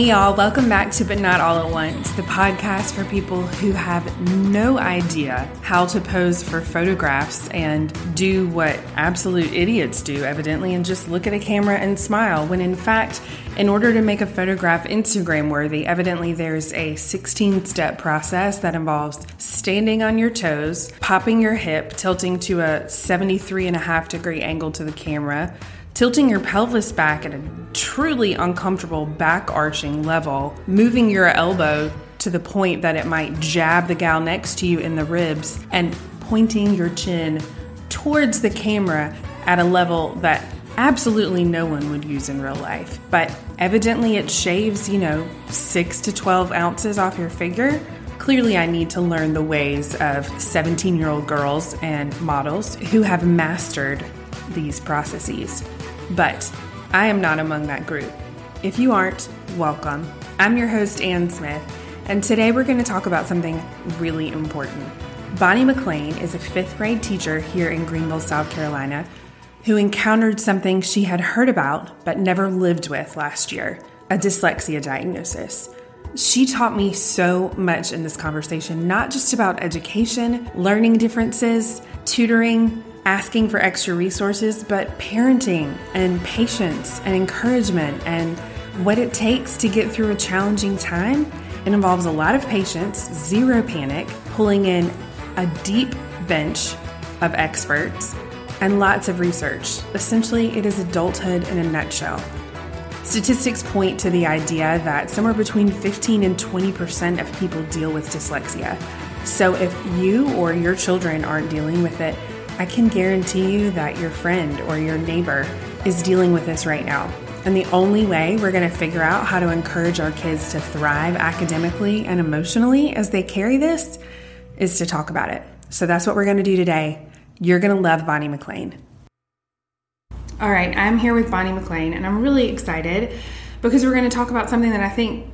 Hey, y'all, welcome back to But Not All at Once, the podcast for people who have no idea how to pose for photographs and do what absolute idiots do, evidently, and just look at a camera and smile. When in fact, in order to make a photograph Instagram worthy, evidently there's a 16 step process that involves standing on your toes, popping your hip, tilting to a 73 and a half degree angle to the camera tilting your pelvis back at a truly uncomfortable back arching level, moving your elbow to the point that it might jab the gal next to you in the ribs, and pointing your chin towards the camera at a level that absolutely no one would use in real life. But evidently, it shaves, you know, 6 to 12 ounces off your figure. Clearly, I need to learn the ways of 17 year old girls and models who have mastered these processes. But I am not among that group. If you aren't, welcome. I'm your host, Ann Smith, and today we're going to talk about something really important. Bonnie McLean is a fifth grade teacher here in Greenville, South Carolina, who encountered something she had heard about but never lived with last year a dyslexia diagnosis. She taught me so much in this conversation, not just about education, learning differences, tutoring, asking for extra resources, but parenting and patience and encouragement and what it takes to get through a challenging time. It involves a lot of patience, zero panic, pulling in a deep bench of experts, and lots of research. Essentially, it is adulthood in a nutshell. Statistics point to the idea that somewhere between 15 and 20% of people deal with dyslexia. So if you or your children aren't dealing with it, I can guarantee you that your friend or your neighbor is dealing with this right now. And the only way we're going to figure out how to encourage our kids to thrive academically and emotionally as they carry this is to talk about it. So that's what we're going to do today. You're going to love Bonnie McLean. All right, I'm here with Bonnie McLean, and I'm really excited because we're going to talk about something that I think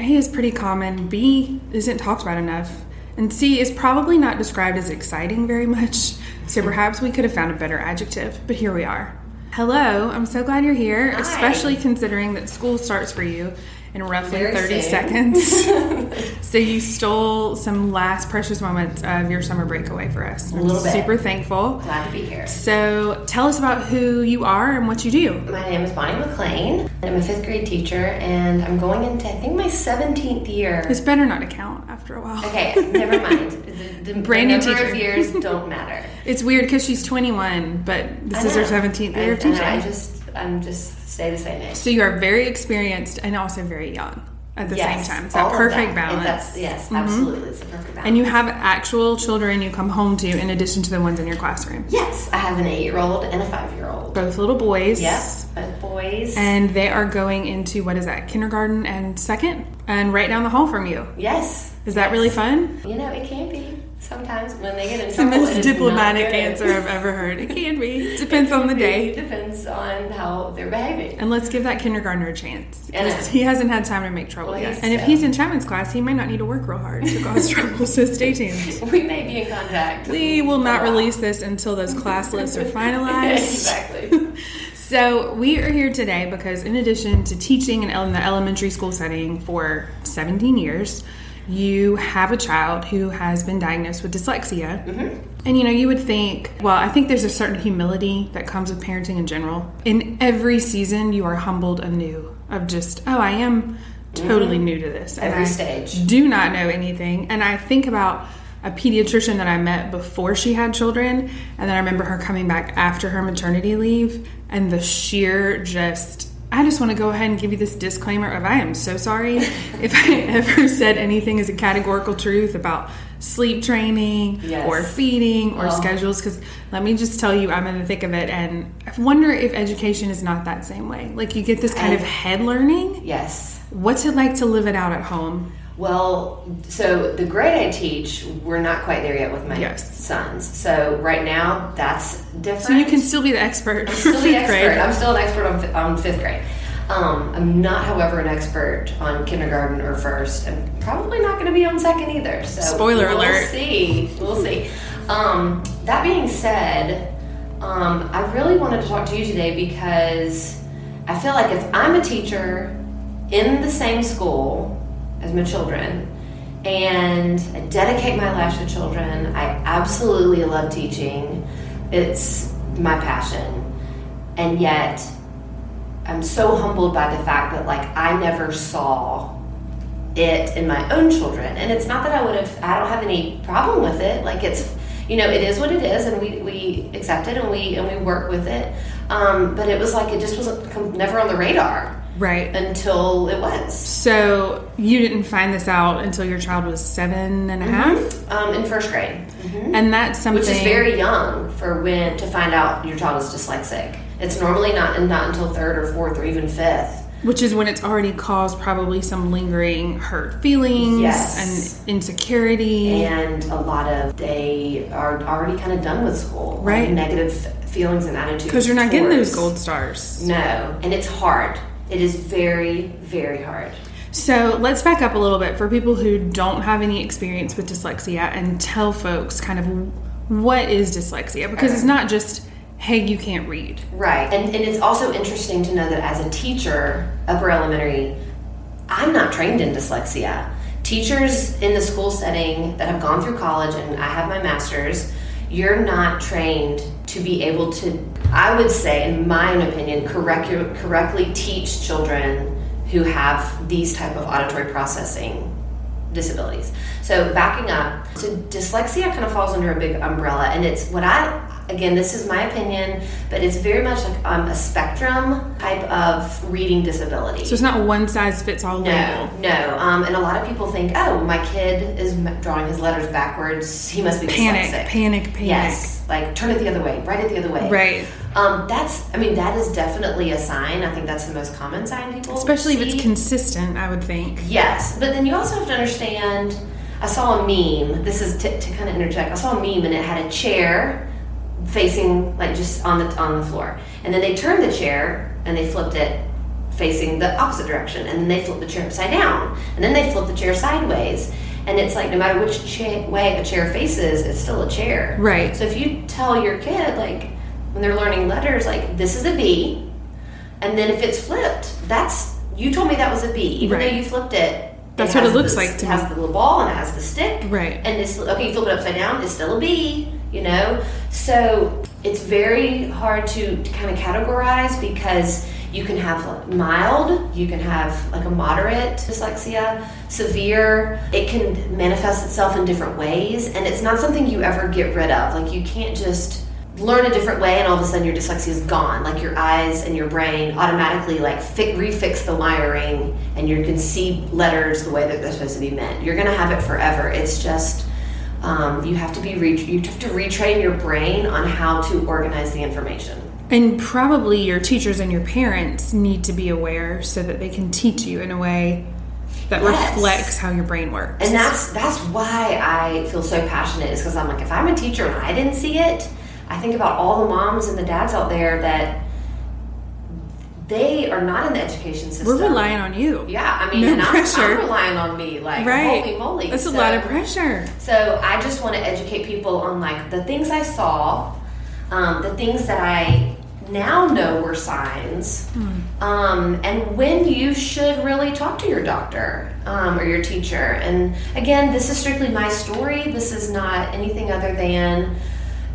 A is pretty common, B isn't talked about enough, and C is probably not described as exciting very much. So perhaps we could have found a better adjective, but here we are. Hello, I'm so glad you're here, Hi. especially considering that school starts for you in roughly Very 30 soon. seconds. so you stole some last precious moments of your summer break away for us. A little I'm bit. super thankful. Glad to be here. So tell us about who you are and what you do. My name is Bonnie McLean. I'm a fifth grade teacher, and I'm going into I think my 17th year. This better not account after a while. Okay, never mind. The, the, Brand the new number teacher. of years don't matter. It's weird because she's 21, but this is her 17th year of I teaching. I just I'm just stay the same age. so you are very experienced and also very young at the yes, same time. It's that perfect that. balance. Mm-hmm. Yes, absolutely. It's a perfect balance. And you have actual children you come home to in addition to the ones in your classroom. yes, I have an eight-year-old and a five-year-old. Both little boys. Yes, both boys. And they are going into what is that, kindergarten and second? And right down the hall from you. yes. Is that really fun? You know, it can be sometimes when they get in It's the most it is not diplomatic answer I've ever heard. It can be. Depends on the day. It depends on how they're behaving. And let's give that kindergartner a chance. I know. 'cause He hasn't had time to make trouble Well, yet. And if he's in Chapman's class, he might not need to work real hard to cause trouble. So stay tuned. We may be in contact. We will not for a while. release this until those class lists are finalized. exactly. So, we are here today because, in addition to teaching in the elementary school setting for 17 years, you have a child who has been diagnosed with dyslexia. Mm-hmm. And you know, you would think, well, I think there's a certain humility that comes with parenting in general. In every season, you are humbled anew of just, oh, I am totally mm-hmm. new to this. Every I stage. Do not know anything. And I think about a pediatrician that I met before she had children, and then I remember her coming back after her maternity leave, and the sheer just. I just want to go ahead and give you this disclaimer of I am so sorry if I ever said anything as a categorical truth about sleep training Yes. or feeding or Oh. schedules because let me just tell you I'm in the thick of it and I wonder if education is not that same way. Like you get this kind of head learning. Yes. What's it like to live it out at home? Well, so the grade I teach, we're not quite there yet with my Yes. sons. So right now, that's different. So you can still be the expert I'm still the expert. grade. I'm still an expert on, on fifth grade. Um, I'm not, however, an expert on kindergarten or first, and probably not going to be on second either. So Spoiler alert we'll see. We'll see. Um, that being said, um, I really wanted to talk to you today because I feel like if I'm a teacher in the same school as my children and I dedicate my life to children. I absolutely love teaching. It's my passion. And yet I'm so humbled by the fact that like I never saw it in my own children. And it's not that I would have I don't have any problem with it. Like it's you know, it is what it is and we, we accept it and we and we work with it. Um, but it was like it just wasn't never on the radar. Right. Until it was. So you didn't find this out until your child was seven and a half? Mm-hmm. Um, in first grade. Mm-hmm. And that's something which is very young for when to find out your child is dyslexic. It's normally not not until third or fourth or even fifth. Which is when it's already caused probably some lingering hurt feelings yes. and insecurity. And a lot of they are already kind of done with school. Right. Like negative feelings and attitudes. Because you're not towards, getting those gold stars. No. And it's hard. It is very, very hard. So let's back up a little bit for people who don't have any experience with dyslexia and tell folks kind of what is dyslexia because okay. it's not just hey you can't read right and, and it's also interesting to know that as a teacher upper elementary i'm not trained in dyslexia teachers in the school setting that have gone through college and i have my master's you're not trained to be able to i would say in my own opinion correct, correctly teach children who have these type of auditory processing disabilities so backing up so dyslexia kind of falls under a big umbrella and it's what i again, this is my opinion, but it's very much like um, a spectrum type of reading disability. So it's not one size fits all. No, label. no. Um, and a lot of people think, oh, my kid is drawing his letters backwards. He must be panic, dyslexic. panic, panic. Yes, like turn it the other way, write it the other way. Right. Um, that's, I mean, that is definitely a sign. I think that's the most common sign people, especially see. if it's consistent. I would think. Yes, but then you also have to understand. I saw a meme. This is to, to kind of interject. I saw a meme and it had a chair facing like just on the on the floor. And then they turned the chair and they flipped it facing the opposite direction. And then they flipped the chair upside down. And then they flipped the chair sideways. And it's like no matter which cha- way a chair faces, it's still a chair. Right. So if you tell your kid like when they're learning letters, like this is a B, and then if it's flipped, that's you told me that was a B, even right. though you flipped it. That's it what it looks the, like to it has the little ball and it has the stick. Right. And it's okay, you flip it upside down, it's still a B you know? So it's very hard to, to kind of categorize because you can have mild, you can have like a moderate dyslexia, severe. It can manifest itself in different ways, and it's not something you ever get rid of. Like you can't just learn a different way and all of a sudden your dyslexia is gone like your eyes and your brain automatically like fi- refix the wiring and you can see letters the way that they're supposed to be meant you're going to have it forever it's just um, you have to be re- you have to retrain your brain on how to organize the information. And probably your teachers and your parents need to be aware so that they can teach you in a way that yes. reflects how your brain works. And that's that's why I feel so passionate is because I'm like if I'm a teacher and I didn't see it, I think about all the moms and the dads out there that they are not in the education system. We're relying on you. Yeah, I mean, no and pressure. I'm, I'm, relying on me. Like, right. holy moly. That's so, a lot of pressure. So I just want to educate people on like the things I saw, um, the things that I now know were signs, mm. um, and when you should really talk to your doctor um, or your teacher. And again, this is strictly my story. This is not anything other than,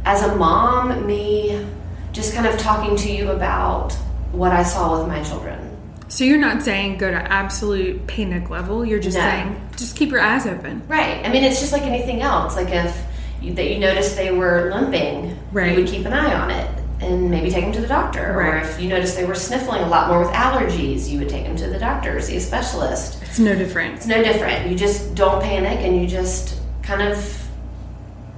as a mom, me just kind of talking to you about what I saw with my children. So you're not saying go to absolute panic level. You're just no. saying just keep your eyes open. Right. I mean, it's just like anything else. Like if you, that you noticed they were limping, right. you would keep an eye on it and maybe take them to the doctor. Right. Or if you noticed they were sniffling a lot more with allergies, you would take them to the doctor, see a specialist. It's no different. It's no different. You just don't panic and you just kind of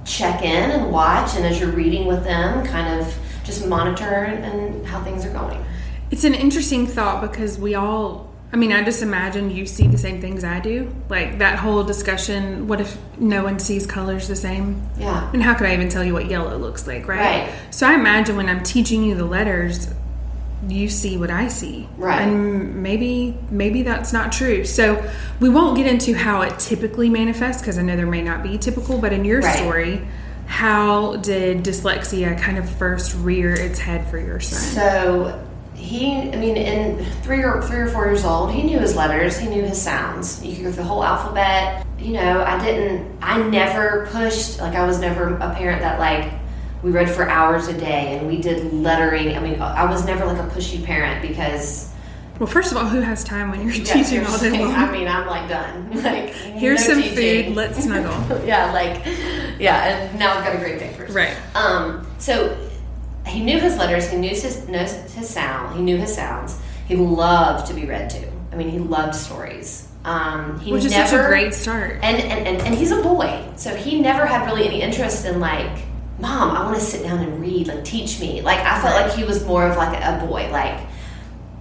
check in and watch. And as you're reading with them, kind of just monitor and how things are going. It's an interesting thought because we all I mean, I just imagine you see the same things I do. Like that whole discussion, what if no one sees colors the same? Yeah. And how could I even tell you what yellow looks like, right? Right. So I imagine when I'm teaching you the letters, you see what I see. Right. And maybe maybe that's not true. So we won't get into how it typically manifests because I know there may not be typical, but in your right. story, how did dyslexia kind of first rear its head for your son? So he, I mean, in three or three or four years old, he knew his letters, he knew his sounds. You could go through the whole alphabet. You know, I didn't, I never pushed. Like I was never a parent that like we read for hours a day and we did lettering. I mean, I was never like a pushy parent because. Well, first of all, who has time when you're yeah, teaching all day long? I mean, I'm like done. Like Here's no some teaching. food. Let's snuggle. yeah, like yeah, and now I've got a great papers. Right. Um, so he knew his letters. He knew his knows his sound. He knew his sounds. He loved to be read to. I mean, he loved stories. Um, he Which is never, such a great start. and, and, and, and he's a boy, so he never had really any interest in like, mom, I want to sit down and read, like teach me. Like I felt like he was more of like a, a boy, like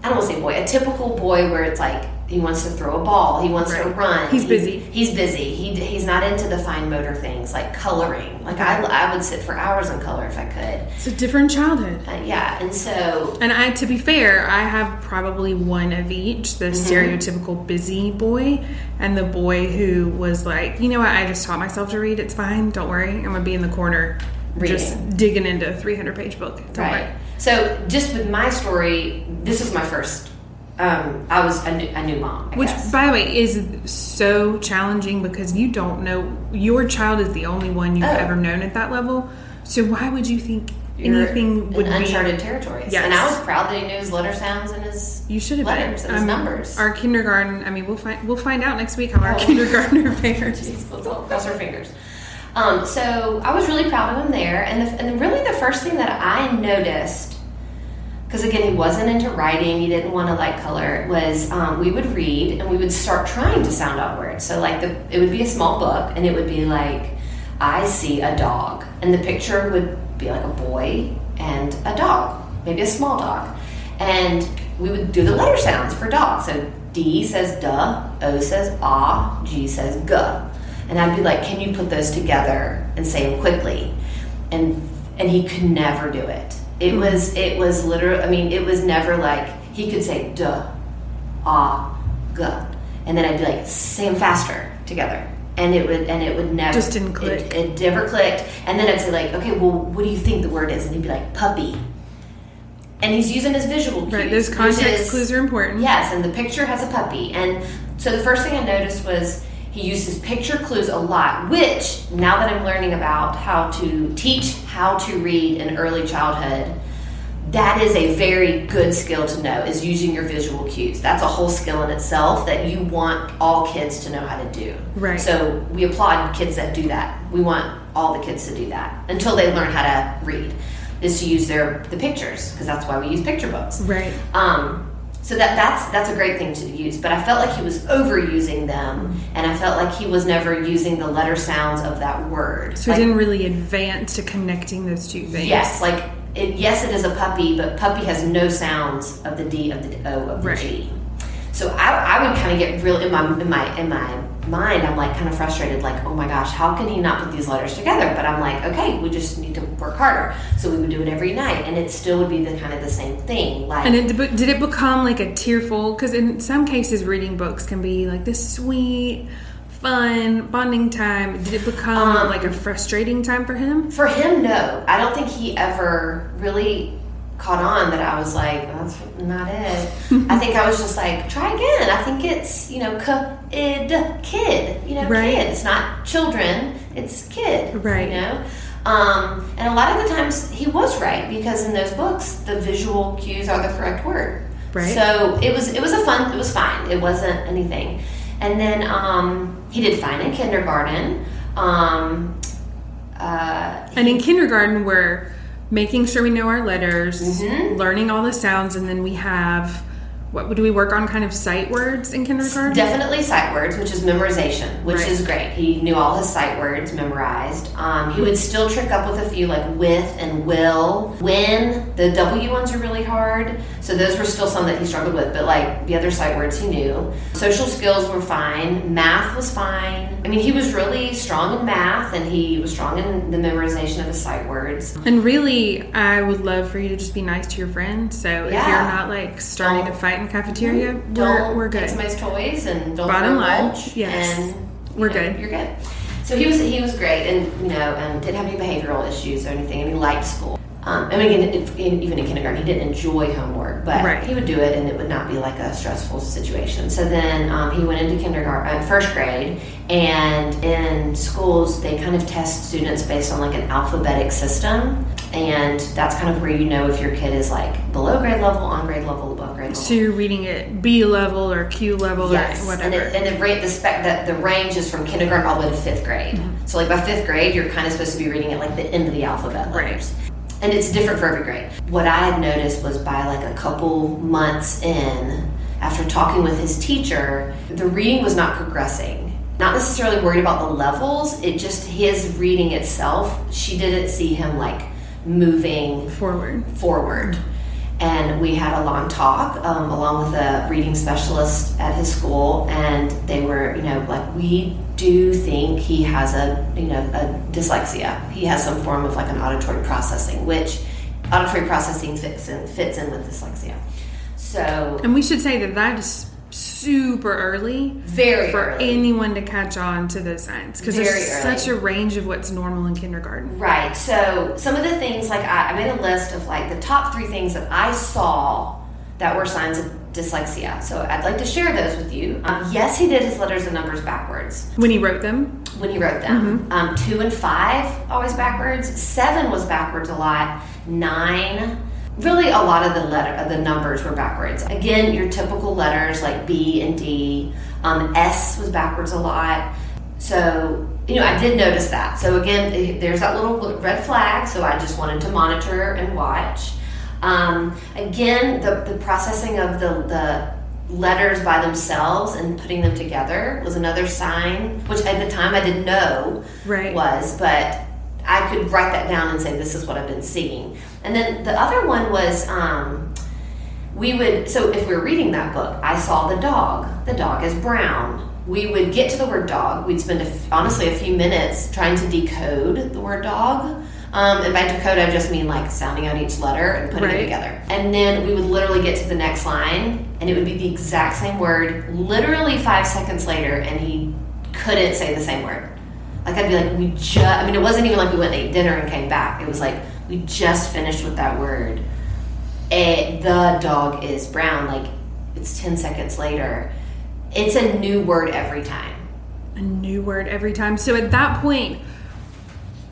I don't want to say boy, a typical boy where it's like he wants to throw a ball, he wants to run. He's He- busy. He's busy. He he's not into the fine motor things like coloring. Like I I would sit for hours and color if I could. It's a different childhood. Uh, yeah, and so And I, to be fair, I have probably one of each: the Mm-hmm. stereotypical busy boy, and the boy who was like, you know what? I just taught myself to read. It's fine. Don't worry. I'm gonna be in the corner, just digging into a 300 page book. Right. So just with my story, this is my first. Um, I was a new, a new mom. I Which, guess. by the way, is so challenging because you don't know your child is the only one you've Oh. ever known at that level. So why would you think You're anything would in be? uncharted territories. Yes. And I was proud that he knew his letter sounds and his You should have letters been. and his Um, numbers. Our kindergarten. I mean, we'll find we'll find out next week how our Oh. kindergartner fares. Jeez, let's cross our fingers. Um, so I was really proud of him there, and the, and really the first thing that I noticed, because again he wasn't into writing, he didn't want to like color, was um, we would read and we would start trying to sound out words. So like the it would be a small book, and it would be like I see a dog, and the picture would be like a boy and a dog, maybe a small dog, and we would do the letter sounds for dog. So D says duh, O says ah, G says guh. And I'd be like, "Can you put those together and say them quickly?" And and he could never do it. It was it was literally. I mean, it was never like he could say duh, ah, guh, and then I'd be like, "Say them faster together." And it would and it would never Just didn't click. It, it never clicked. And then I'd say like, "Okay, well, what do you think the word is?" And he'd be like, "Puppy." And he's using his visual cues. Right, those context is- clues are important. Yes, and the picture has a puppy. And so the first thing I noticed was he uses picture clues a lot, which now that I'm learning about how to teach how to read in early childhood, that is a very good skill to know is using your visual cues. That's a whole skill in itself that you want all kids to know how to do. Right. So we applaud kids that do that. We want all the kids to do that until they learn how to read. Is to use their the pictures because that's why we use picture books. Right. Um, so that that's that's a great thing to use. But I felt like he was overusing them, and I felt like he was never using the letter sounds of that word. So Like, it didn't really advance to connecting those two things. Yes, like it, yes, it is a puppy, but puppy has no sounds of the D of the O of the Right. G. So I, I would kind of get real in my in my in my mind. I'm like kind of frustrated, like oh my gosh, how can he not put these letters together? But I'm like, okay, we just need to work harder. So we would do it every night, and it still would be the kind of the same thing. Like And it, did it become like a tearful? Because in some cases, reading books can be like this sweet, fun bonding time. Did it become Um, like a frustrating time for him? For him, no. I don't think he ever really caught on that I was like, that's not it. I think I was just like, try again. I think it's, you know, k-id, kid. You know, Right. kid. It's not children, it's kid. Right. You know? Um, and a lot of the times he was right because in those books, the visual cues are the correct word. Right. So it was it was a fun it was fine. It wasn't anything. And then um, he did fine in kindergarten. Um, uh, And in kindergarten, we're making sure we know our letters, Mm-hmm. learning all the sounds, and then we have what do we work on? Kind of sight words in kindergarten. Definitely sight words, which is memorization, which Right. is great. He knew all his sight words memorized. Um, he would still trick up with a few like with and will. When the W ones are really hard, so those were still some that he struggled with. But like the other sight words, he knew. Social skills were fine. Math was fine. I mean, he was really strong in math, and he was strong in the memorization of his sight words. And really, I would love for you to just be nice to your friends. So if you're not like starting Don't- a fight in the cafeteria, we're, don't we're take good. somebody's toys and don't Bottom line, mulch, yes. and We're know, good. You're good. So he was he was great, and you know, and didn't have any behavioral issues or anything, and he liked school. Um, I mean, if, in, even in kindergarten, he didn't enjoy homework, but Right. he would do it, and it would not be like a stressful situation. So then um, he went into kindergarten, uh, first grade, and in schools they kind of test students based on like an alphabetic system, and that's kind of where you know if your kid is like below grade level, on grade level, above grade level. So you're reading it B level or Q level Yes, or and, whatever. it, and the rate the spec the, the range is from kindergarten all the way to fifth grade. Mm-hmm. So like by fifth grade, you're kind of supposed to be reading it like the end of the alphabet Right. and it's different for every grade. What I had noticed was by like a couple months in, after talking with his teacher, the reading was not progressing. Not necessarily worried about the levels. It just his reading itself. She didn't see him like moving Forward. forward. And we had a long talk um, along with a reading specialist at his school, and they were, you know, like we do think he has a, you know, a dyslexia. He has some form of like an auditory processing, which auditory processing fits in, fits in with dyslexia. So And we should say that that is super early very for early. anyone to catch on to those signs because there's early. such a range of what's normal in kindergarten. Right. So some of the things, like I, I made a list of like the top three things that I saw that were signs of dyslexia. So I'd like to share those with you. Um, yes, he did his letters and numbers backwards When he wrote them, when he wrote them. Um, two and five always backwards. Seven was backwards a lot. Nine. Really, a lot of the letter, the numbers were backwards. Again, your typical letters like B and D. Um, S was backwards a lot. So, you know, I did notice that. So again, eh, there's that little red flag. So I just wanted to monitor and watch. Um, again, the, the processing of the, the letters by themselves and putting them together was another sign, which at the time I didn't know Right. was, but I could write that down and say, this is what I've been seeing. And then the other one was, um, we would, so if we were reading that book, I saw the dog. The dog is brown. We would get to the word dog. We'd spend, a f honestly, a few minutes trying to decode the word dog. Um, and by decode, I just mean like sounding out each letter and putting Right. it together. And then we would literally get to the next line, and it would be the exact same word, literally five seconds later, and he couldn't say the same word. Like I'd be like, we just, I mean, it wasn't even like we went and ate dinner and came back. It was like, we just finished with that word. Eh, the dog is brown. Like it's 10 seconds later. It's a new word every time. a new word every time. So at that point,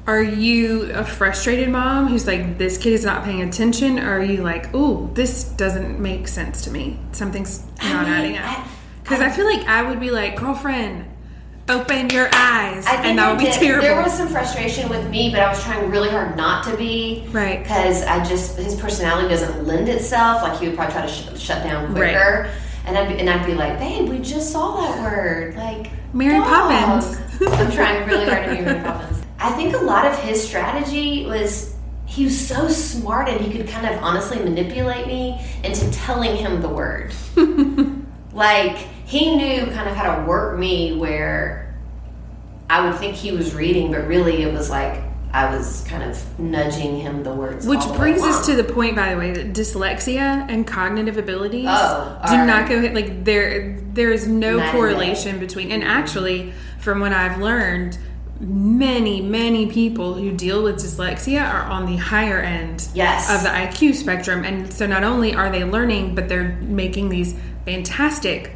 are you a frustrated mom who's like, this kid is not paying attention? Or are you like, ooh, this doesn't make sense to me? Something's not mean, adding up. I- Because I, feel like I would be like, girlfriend, open your eyes. And that would be terrible. There was some frustration with me, but I was trying really hard not to be. Right. Because I just his personality doesn't lend itself. Like he would probably try to sh- shut down quicker. And I'd be, and I'd be like, babe, we just saw that word. Like Mary dog." Poppins. I'm trying really hard to be Mary Poppins. I think a lot of his strategy was he was so smart and he could kind of honestly manipulate me into telling him the word. like he knew kind of how to work me where I would think he was reading, but really it was like I was kind of nudging him the words. Which the brings us to the point, by the way, that dyslexia and cognitive abilities Oh, do not go like there. There is no Night correlation between, and actually, from what I've learned, many many people who deal with dyslexia are on the higher end Yes. of the IQ spectrum, and so not only are they learning, but they're making these fantastic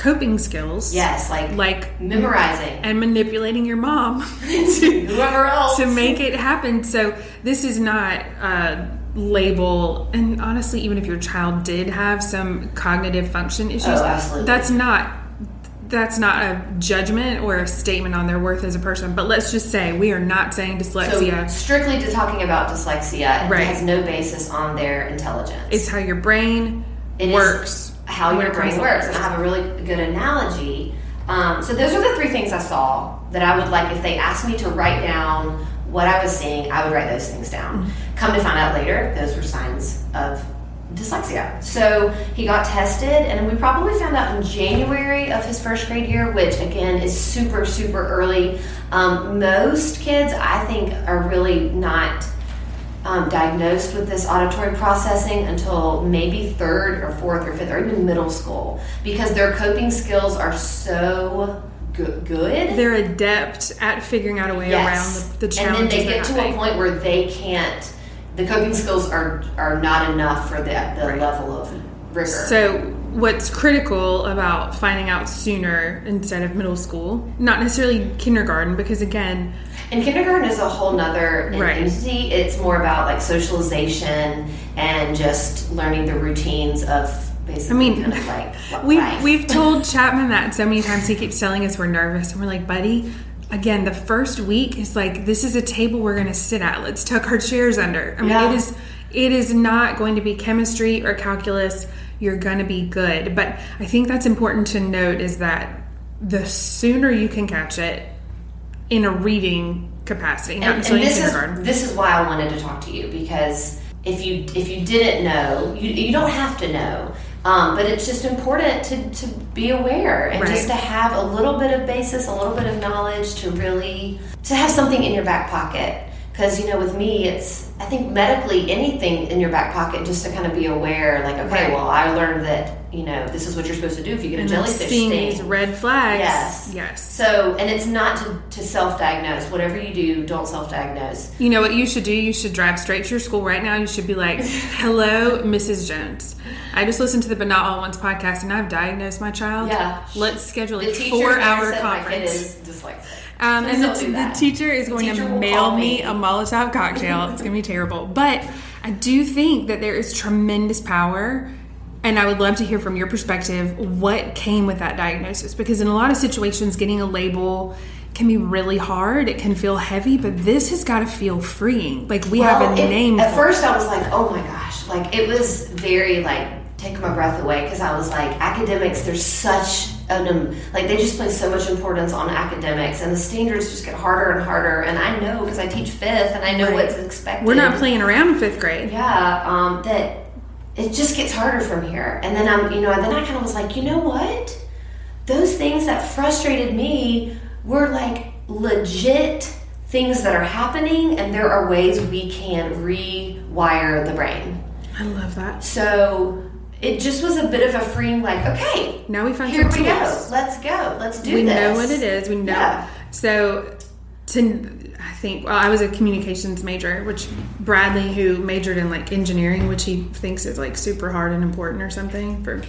coping skills. yes, like like memorizing and manipulating your mom to whoever else to make it happen. So this is not a label, and honestly, even if your child did have some cognitive function issues, Oh, absolutely. that's not that's not a judgment or a statement on their worth as a person. But let's just say we are not saying So dyslexia. strictly to talking about dyslexia, Right. it has no basis on their intelligence. it's how your brain It works. How your brain works. And I have a really good analogy. Um, so those are the three things I saw that I would like if they asked me to write down what I was seeing, I would write those things down. Mm-hmm. Come to find out later, those were signs of dyslexia. So he got tested, and we probably found out in January of his first grade year, which again is super, super early. Um, most kids, I think, are really not um, diagnosed with this auditory processing until maybe third or fourth or fifth or even middle school because their coping skills are so go- good. They're adept at figuring out a way Yes. around the, the and then they get to having. a point where they can't the coping skills are are not enough for that the Right. level of rigor. So, what's critical about finding out sooner instead of middle school, not necessarily kindergarten, because again, And kindergarten is a whole nother Right. entity. It's more about like socialization and just learning the routines of basically I mean, kind of like life. we've told Chapman that so many times. He keeps telling us we're nervous, and we're like, buddy, again, the first week is like, this is a table we're going to sit at. Let's tuck our chairs under. I mean, Yeah. it is. It is not going to be chemistry or calculus. You're going to be good. But I think that's important to note is that the sooner you can catch it in a reading capacity, not and, and necessarily this kindergarten. is this is why I wanted to talk to you because if you if you didn't know, you you don't have to know. Um, but it's just important to, to be aware and Right. just to have a little bit of basis, a little bit of knowledge to really to have something in your back pocket. Because you know, with me, it's I think medically anything in your back pocket just to kind of be aware. Like, okay, Right. well, I learned that you know this is what you're supposed to do if you get a And I'm jellyfish seeing sting. these red flags. Yes. Yes. So, and it's not to, to self-diagnose. Whatever you do, don't self-diagnose. You know what you should do? You should drive straight to your school right now. You should be like, "Hello, Mrs. Jones. I just listened to the But Not All Once podcast, and I've diagnosed my child. Yeah. let's schedule a four-hour there said my kid conference." is dyslexic. Um, and the, do the teacher is The going teacher to mail me a Molotov cocktail. it's going to be terrible. But I do think that there is tremendous power, and I would love to hear from your perspective what came with that diagnosis. Because in a lot of situations, getting a label can be really hard. It can feel heavy, but this has got to feel freeing. Like we have a it- name. At for it. first, I was like, "Oh my gosh!" Like it was very like take my breath away because I was like, academics. There's such um, like they just place so much importance on academics, and the standards just get harder and harder. And I know because I teach fifth, and I know Right. what's expected. We're not playing around in fifth grade. Yeah, um, that it just gets harder from here. And then I'm, you know, and then I kind of was like, you know what? Those things that frustrated me were like legit things that are happening, and there are ways we can rewire the brain. I love that. So it just was a bit of a freeing, like, okay, Now we find here we go. tools. Let's go. Let's do we this. We know what it is. We know. Yeah. So, to I think well, I was a communications major, which Bradley, who majored in like engineering, which he thinks is like super hard and important or something for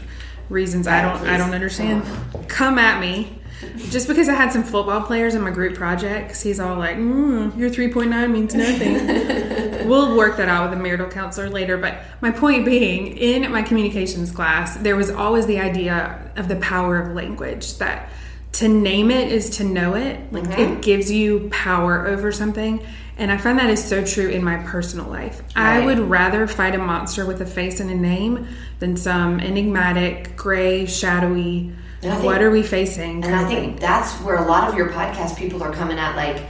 reasons I don't I don't understand. Uh-huh. Come at me. Just because I had some football players in my group projects, he's all like, mm, "Your 3.9 means nothing." we'll work that out with a marital counselor later. But my point being, in my communications class, there was always the idea of the power of language that to name it is to know it. Like it gives you power over something. And I find that is so true in my personal life. I would rather fight a monster with a face and a name than some enigmatic, gray, shadowy, think- what are we facing? And I think that's where a lot of your podcast people are coming at, like,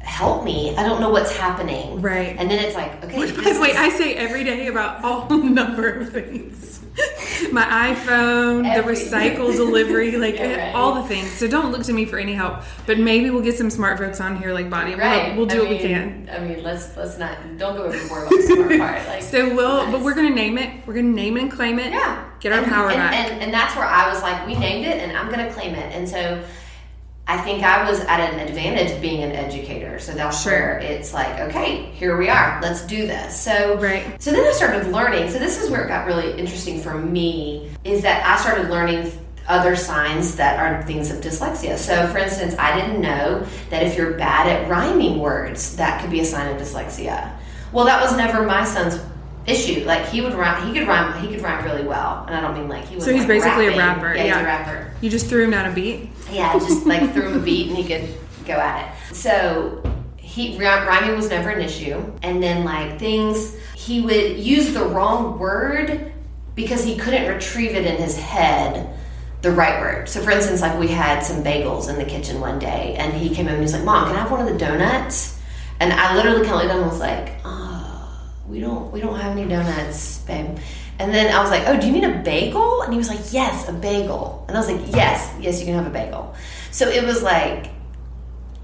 help me. I don't know what's happening. Right. And then it's like, okay, Which, by the way, I say every day about all number of things. My iPhone, the recycle delivery, like right. all the things. So don't look to me for any help. But maybe we'll get some smart folks on here like Bonnie. We'll, right. we'll do I what we can. I mean, let's let's not don't go overboard on the smart part. Like, So we'll, but we're gonna name it. We're gonna name it and claim it. yeah, Get our and, power and, back. And, and that's where I was like, we named it, and I'm gonna claim it. And so. I think I was at an advantage being an educator, so that's Sure. where it's like, okay, here we are, let's do this. So, Right. So then I started learning. So this is where it got really interesting for me is that I started learning other signs that are things of dyslexia. So for instance, I didn't know that if you're bad at rhyming words, that could be a sign of dyslexia. Well, that was never my son's issue. Like he would rhyme, he could rhyme, he could rhyme really well, and I don't mean like he was. So he's like, basically a rapper, Yeah, he's yeah. a rapper. You just threw him down a beat. Yeah, just like threw him a beat and he could go at it. So he rhyming was never an issue, and then like things he would use the wrong word because he couldn't retrieve it in his head the right word. So for instance, like we had some bagels in the kitchen one day, and he came in and he's like, "Mom, can I have one of the donuts?" And I literally kind of looked at him and was like, "Oh, we don't we don't have any donuts, babe." And then I was like, "Oh, do you need a bagel?" And he was like, "Yes, a bagel." And I was like, "Yes, yes, you can have a bagel." So it was like,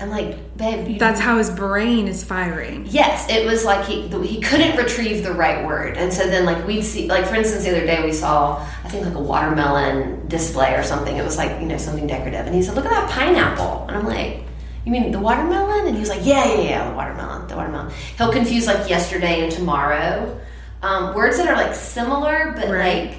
I'm like, "Babe, That's how his brain is firing. Yes, it was like he he couldn't retrieve the right word, and so then like we'd see like for instance the other day we saw I think like a watermelon display or something. It was like you know something decorative, and he said, "Look at that pineapple," and I'm like, You mean the watermelon? And he was like, Yeah, yeah, yeah, the watermelon, the watermelon. He'll confuse like yesterday and tomorrow. Um, words that are like similar, but Right.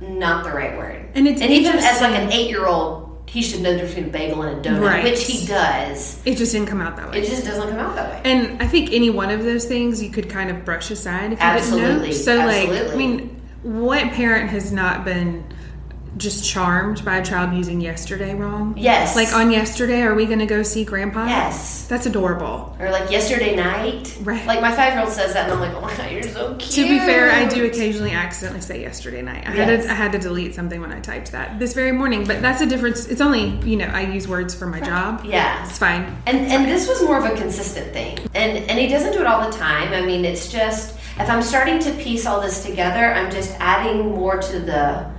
like not the right word. And it's even as like an eight year old, he should know the difference between a bagel and a donut, Right. which he does. It just didn't come out that way. It just doesn't come out that way. And I think any one of those things you could kind of brush aside if you didn't Absolutely, know. So, like. I mean, what parent has not been just charmed by a child using yesterday wrong? Yes. Like on yesterday, are we going to go see grandpa? Yes. That's adorable. Or like yesterday night. Right. Like my five year old says that, and I'm like, oh my god, you're so cute. To be fair, I do occasionally accidentally say yesterday night. I had to I had to delete something when I typed that this very morning, but that's a difference. It's only you know I use words for my job. Yeah. it's fine. And and this was more of a consistent thing. And and he doesn't do it all the time. I mean, it's just if I'm starting to piece all this together, I'm just adding more to the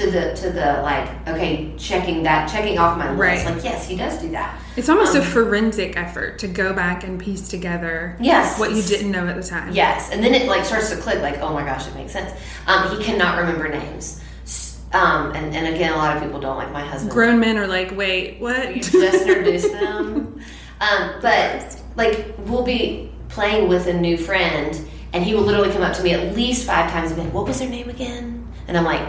to the to the like okay, checking that checking off my list. Right. Like yes, he does do that. It's almost Um, a forensic effort to go back and piece together Yes. what you didn't know at the time. Yes, and then it like starts to click. Like, oh my gosh, it makes sense. Um, he cannot remember names. Um, and, and again, a lot of people don't like my husband. Grown men are like, wait, what? You just introduced them. Um, but like we'll be playing with a new friend, and he will literally come up to me at least five times a minute. What was their name again? And I'm like,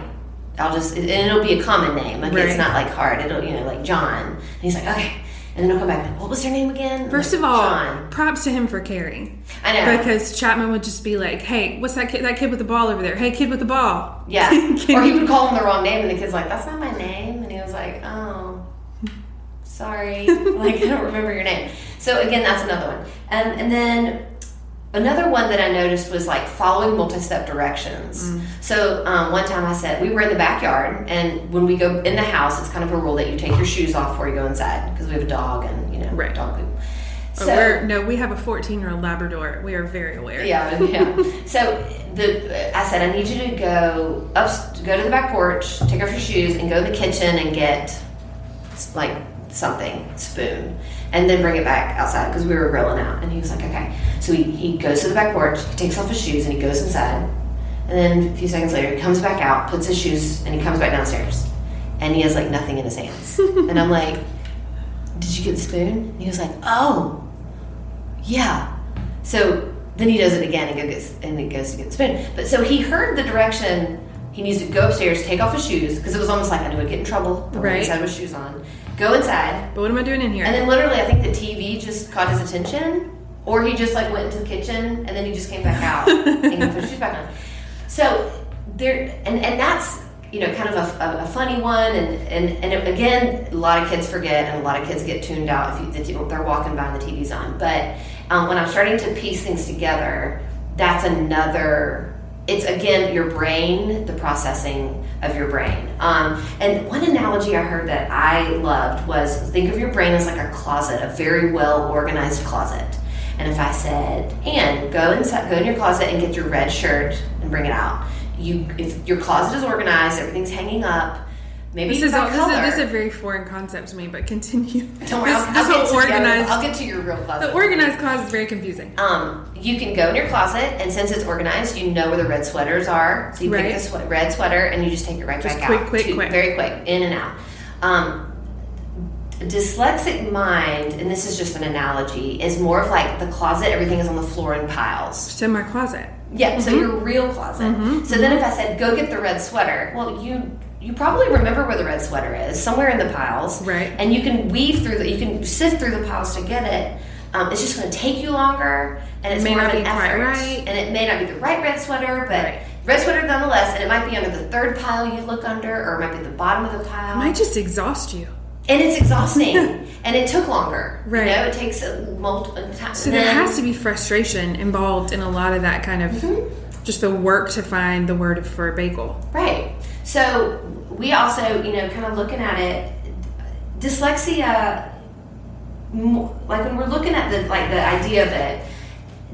I'll just and it'll be a common name. Like Right. it's not like hard. It'll you know like John. And he's like, okay. And then he'll come back. What was their name again? First like, of all, John. props to him for caring. I know. Because Chapman would just be like, "Hey, what's that kid? That kid with the ball over there? Hey, kid with the ball." Yeah. Or he would call him the wrong name, and the kid's like, "That's not my name," and he was like, "Oh, sorry, like I don't remember your name." So again, that's another one. And and then another one that I noticed was like following multi-step directions. Mm. So um, one time I said we were in the backyard, and when we go in the house, it's kind of a rule that you take your shoes off before you go inside because we have a dog and you know Right. dog poop. But we're, no, we have a 14 year old Labrador. We are very aware. Yeah, yeah. So the I said I need you to go up, go to the back porch, take off your shoes, and go to the kitchen and get like something spoon, and then bring it back outside because we were grilling out. And he was like, okay. So he, he goes to the back porch, he takes off his shoes, and he goes inside. And then a few seconds later, he comes back out, puts his shoes, and he comes back downstairs, and he has like nothing in his hands. and I'm like, did you get the spoon? And he was like, oh, yeah. So then he does it again and go gets and he goes to get the spoon. But so he heard the direction he needs to go upstairs, take off his shoes because it was almost like I I'd get in trouble. But Right. had with shoes on, go inside, But what am I doing in here? and then literally I think the TV just caught his attention, or he just like went into the kitchen and then he just came back out and he put his shoes back on. So there, and and that's you know kind of a, a, a funny one, and and and again, a lot of kids forget, and a lot of kids get tuned out if you, the they're walking by and the TV's on. But um, when I'm starting to piece things together, that's another. It's again your brain, the processing of your brain. Um, and one analogy I heard that I loved was think of your brain as like a closet, a very well organized closet. And if I said, "Ann, go inside, go in your closet and get your red shirt and bring it out," you, if your closet is organized, everything's hanging up. Maybe this is, this, is a, this is a very foreign concept to me, but continue. Don't worry, this, I'll, I'll get to your- organized, I'll get to your real closet. the organized closet is very confusing. Um, you can go in your closet, and since it's organized, you know where the red sweaters are. So you Right. pick the red sweater, and you just take it right Just back quick, out. quick, Two- quick. Very quick, in and out. Um, dyslexic mind, and this is just an analogy, is more of like the closet. Everything is on the floor in piles. So my closet. Yeah, so Mm-hmm. your real closet. So then if I said, go get the red sweater, well, you you probably remember where the red sweater is, somewhere in the piles. Right. And you can weave through the, you can sift through the piles to get it. Um, it's just going to take you longer, and it's May more not of an be effort. right. And it may not be the right red sweater, but Right. red sweater nonetheless, and it might be under the third pile you look under, or it might be the bottom of the pile. It might just exhaust you. and it's exhausting, and it took longer. Right. You know, it takes a multiple times. So there has to be frustration involved in a lot of that kind of Mm-hmm. just the work to find the word for bagel. Right. So we also, you know, kind of looking at it, dyslexia, like when we're looking at the like the idea of it,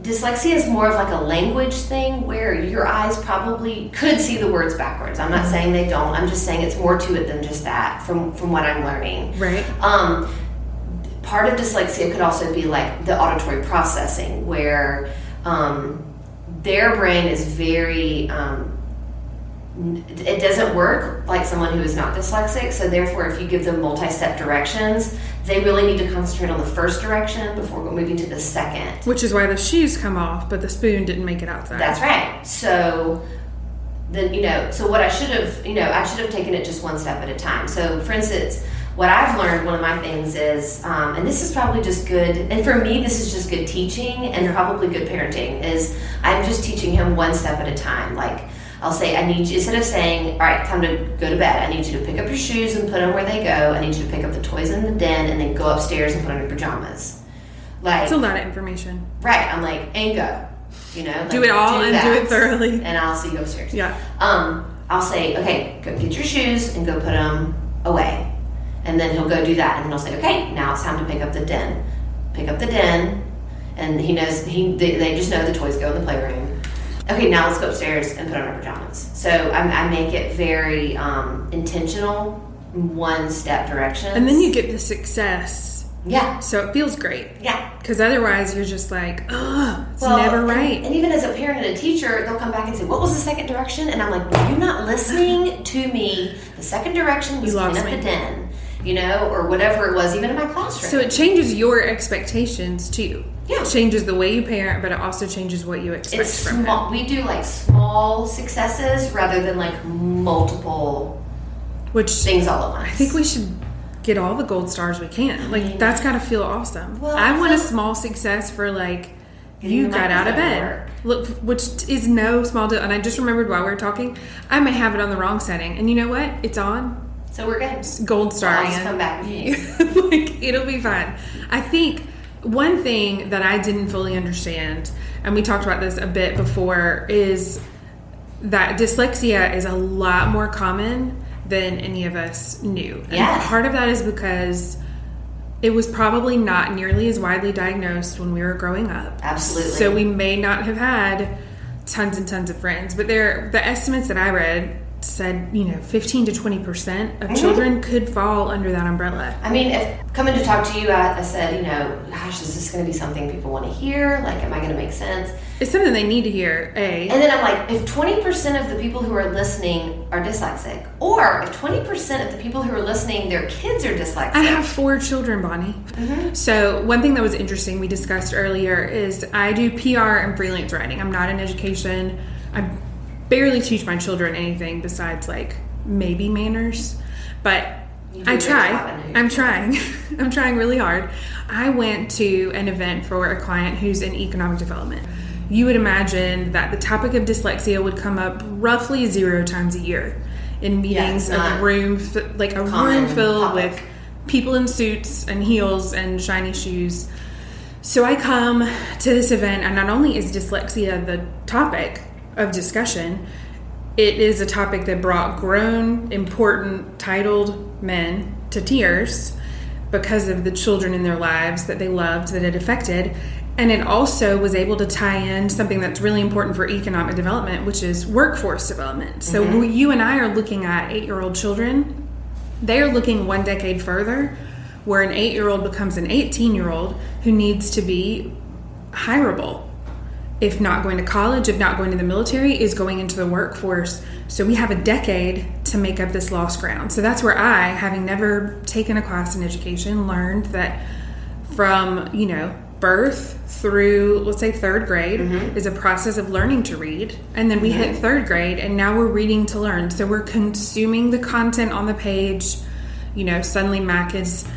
dyslexia is more of like a language thing where your eyes probably could see the words backwards. I'm not saying they don't. I'm just saying it's more to it than just that from from what I'm learning. Right. Um, part of dyslexia could also be like the auditory processing, where um, their brain is very. Um, it doesn't work like someone who is not dyslexic. So therefore, if you give them multi-step directions, they really need to concentrate on the first direction before moving to the second. Which is why the shoes come off, but the spoon didn't make it outside. That's right. So then you know, so what I should have, you know, I should have taken it just one step at a time. So for instance, what I've learned, one of my things is, um, and this is probably just good, and for me, this is just good teaching and probably good parenting, is I'm just teaching him one step at a time. Like, I'll say, I need you, instead of saying, all right, time to go to bed, I need you to pick up your shoes and put them where they go. I need you to pick up the toys in the den and then go upstairs and put on your pajamas. Like, It's a lot of information. right, I'm like, and go. You know, like, Do it all and do it thoroughly. And I'll see you upstairs. Yeah. Um, I'll say, okay, go get your shoes and go put them away. And then he'll go do that. And then I'll say, okay, now it's time to pick up the den. Pick up the den. And he knows, he they, they just know the toys go in the playroom. Okay, now let's go upstairs and put on our pajamas. So I, I make it very um, intentional, one step direction. And then you get the success. yeah, So it feels great. yeah. Because otherwise you're just like, ugh, it's Well, never right. And, even as a parent and a teacher, they'll come back and say, "What was the second direction?" And I'm like, "Were you not listening to me? The second direction was clean up the den, you know, or whatever it was, even in my classroom." so it changes your expectations too. Yeah. It changes the way you parent, but it also changes what you expect it's from small. We do like small successes rather than like multiple. Which things all at once. I think we should get all the gold stars we can. Like mean- that's got to feel awesome. Well, I I want a small success for like you got out of bed. work. Look, which is no small deal. And I just remembered while we were talking, I may have it on the wrong setting. And you know what? It's on so we're good. gold star. I'll just come back like it'll be fine. I think one thing that I didn't fully understand, and we talked about this a bit before, is that dyslexia is a lot more common than any of us knew. And Yeah. part of that is because it was probably not nearly as widely diagnosed when we were growing up. Absolutely. So we may not have had tons and tons of friends, but there the estimates that I read said, you know, 15 to 20% of mm-hmm. children could fall under that umbrella. I mean, if coming to talk to you, I, I said, you know, gosh, is this going to be something people want to hear? Like, am I going to make sense? It's something they need to hear, A. And then I'm like, if 20% of the people who are listening are dyslexic, or if 20% of the people who are listening, their kids are dyslexic. I have four children, Bonnie. Mm-hmm. So, one thing that was interesting we discussed earlier is I do PR and freelance writing. I'm not in education. I barely teach my children anything besides like maybe manners, but I a great job, I try. I'm trying. I'm trying really hard. I went to an event for a client who's in economic development. You would imagine that the topic of dyslexia would come up roughly zero times a year in meetings not of room, like a room filled topic. with people in suits and heels and shiny shoes. So I come to this event, and not only is dyslexia the topic of discussion, it is a topic that brought grown, important, titled men to tears because of the children in their lives that they loved that it affected. And it also was able to tie in something that's really important for economic development, which is workforce development. So mm-hmm. you and I are looking at eight year old children they are looking one decade further, where an eight year old becomes an 18 year old who needs to be hireable. If not going to college, if not going to the military, is going into the workforce. So we have a decade to make up this lost ground. So that's where I, having never taken a class in education, learned that from, you know, birth through let's say third grade mm-hmm. is a process of learning to read. And then we hit mm-hmm. third grade and now we're reading to learn. So we're consuming the content on the page. You know suddenly mac is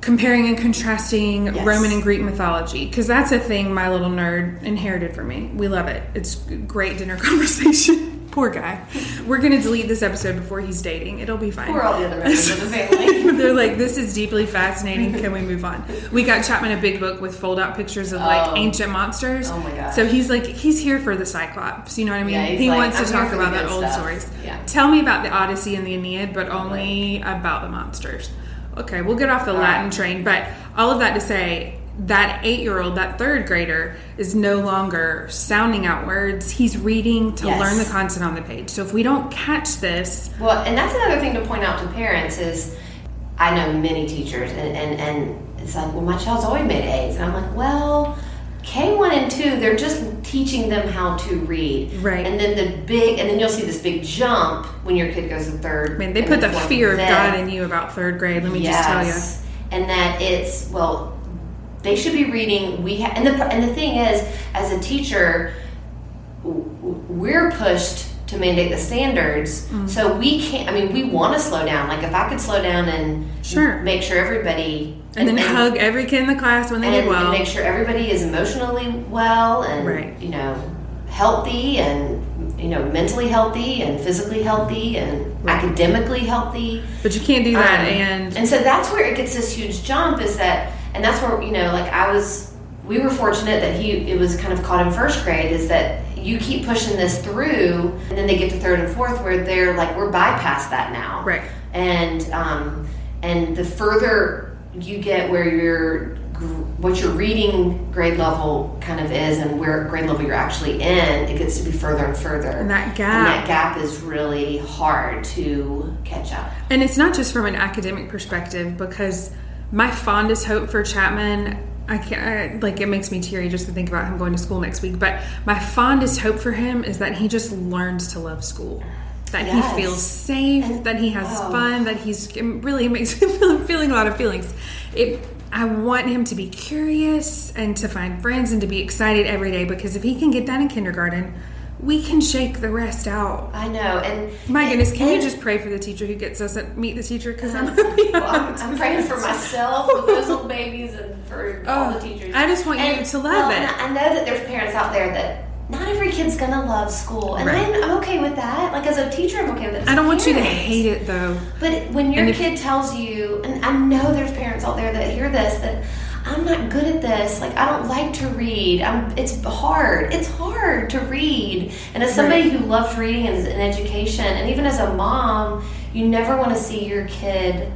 comparing and contrasting Yes. roman and greek mythology because that's a thing my little nerd inherited from me we love it it's great dinner conversation poor guy we're gonna delete this episode before he's dating it'll be fine are all the other members of the family? they're like, this is deeply fascinating. Can we move on? We got Chapman a big book with fold out pictures of like Oh. ancient monsters. Oh my god. So he's like, he's here for the Cyclops. You know what I mean? Yeah, he like, wants to "I'm talk for the about the good old stuff." stories. Yeah. Tell me about the Odyssey and the Aeneid, but only about the monsters. Okay, we'll get off the Latin train. But all of that to say, that eight year old, that third grader, is no longer sounding out words. He's reading to Yes. learn the content on the page. So if we don't catch this, Well, and that's another thing to point out to parents is I know many teachers and, and, and it's like, well, my child's always made A's. And I'm like, well, K1 and 2, they're just teaching them how to read. Right. And then the big, and then you'll see this big jump when your kid goes to third. Man, they put the fear of God in you about third grade. Let me just tell you. and that it's well they should be reading we ha- and the and the thing is as a teacher we're pushed to mandate the standards mm. so we can't i mean we want to slow down like if i could slow down and Sure. make sure everybody And then hug every kid in the class when they and, did and well. make sure everybody is emotionally well and Right. you know healthy and you know mentally healthy and physically healthy and academically healthy But you can't do that. um, and and so that's where it gets this huge jump is that and that's where you know like i was we were fortunate that he it was kind of caught in first grade is that you keep pushing this through and then they get to third and fourth where they're like we're bypassed that now Right. and um and the further you get where your what your reading grade level kind of is and where grade level you're actually in it gets to be further and further And that and gap. that gap is really hard to catch up And it's not just from an academic perspective because my fondest hope for Chapman, I can't, I, like, it makes me teary just to think about him going to school next week. But my fondest hope for him is that he just learns to love school. That Yes. he feels safe, And- that he has oh. fun, that he's it really makes me feel feeling a lot of feelings. It, I want him to be curious and to find friends and to be excited every day because if he can get that in kindergarten, we can shake the rest out. i know and My and- goodness, can you just pray for the teacher who gets us to meet the teacher? Because I'm, uh, well, I'm, I'm praying for myself with those little babies and for all Oh, the teachers. I just want you to love well, it. and I know that there's parents out there that not every kid's gonna love school, and Right. I'm, I'm okay with that. Like as a teacher, I'm okay with it. as I don't a want you to hate it though. But when your And if- kid tells you, and I know there's parents out there that hear this that I'm not good at this. Like I don't like to read. I'm. It's hard. It's hard to read. And as somebody Right. who loves reading and is in education, and even as a mom, you never want to see your kid